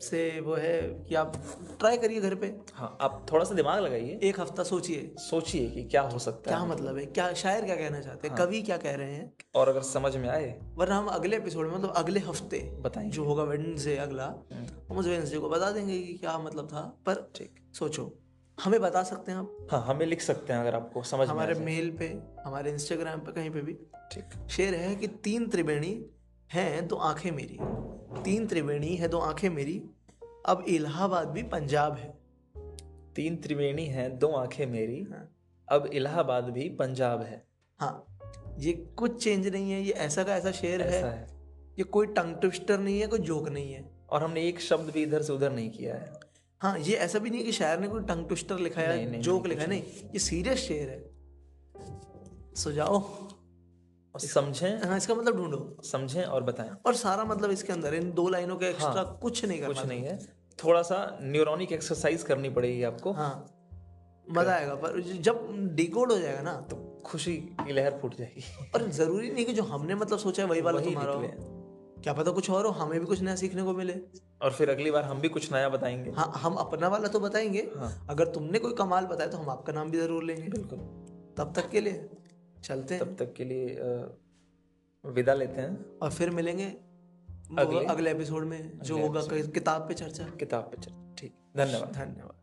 से वो है कि आप ट्राई करिए घर पे। हाँ आप थोड़ा सा दिमाग लगाइए। एक हफ़्ता सोचिए। सोचिए कि क्या हो सकता क्या है। क्या मतलब है? क्या शायर क्या कहना चाहते हैं? हाँ। कवि क्या कह रहे हैं? और अगर समझ में आए। वरना हम अगले एपिसोड में मतलब अगले हफ़्ते बताएँगे जो होगा वेडनेसडे अगला हम उस वेडनेसडे को बता देंगे कि क्या मतलब था। पर ठीक। सोचो हमें बता सकते हैं आप? हाँ हमें लिख सकते हैं अगर आपको समझ हमारे मेल पे हमारे इंस्टाग्राम पे कहीं पे भी। ठीक। शेर है कि तीन त्रिवेणी हैं तो आँखें मेरी। तीन त्रिवेणी है तो आँखें मेरी। अब इलाहाबाद भी पंजाब है। तीन त्रिवेणी हैं दो आँखें मेरी। हाँ। अब इलाहाबाद भी पंजाब है। हाँ ये कुछ चेंज नहीं है ये ऐसा का ऐसा शेर ऐसा है। है ये कोई टंग ट्विस्टर नहीं है कोई जोक नहीं है। और हमने एक शब्द भी इधर से उधर नहीं किया है। हाँ ये ऐसा भी नहीं है कि शायर ने कोई टंग ट्विस्टर लिखा है जोक लिखा है नहीं ये सीरियस शेर है। सुझाओ और समझें? हाँ इसका मतलब ढूंढो। समझें और बताएँ। और सारा मतलब इसके अंदर इन दो लाइनों के एक्स्ट्रा हाँ, कुछ नहीं कुछ नहीं है। थोड़ा सा न्यूरोनिक एक्सरसाइज करनी पड़ेगी आपको। हाँ मज़ा आएगा पर जब डिकोड हो जाएगा ना तो खुशी की लहर फूट जाएगी। और ज़रूरी नहीं कि जो हमने मतलब सोचा है वही वाला तुम्हारा हो। क्या पता कुछ और हो हमें भी कुछ नया सीखने को मिले। और फिर अगली बार हम भी कुछ नया बताएँगे। हाँ हम अपना वाला तो बताएँगे हाँ। अगर तुमने कोई कमाल बताया तो हम आपका नाम भी ज़रूर लेंगे। बिल्कुल। तब तक के लिए। चलते हैं। तब तक के लिए विदा लेते हैं। और फिर मिलेंगे अगले- अगले एपिसोड में जो होगा किताब पे चर्चा। किताब पे चर्चा ठीक। धन्यवाद। धन्यवाद।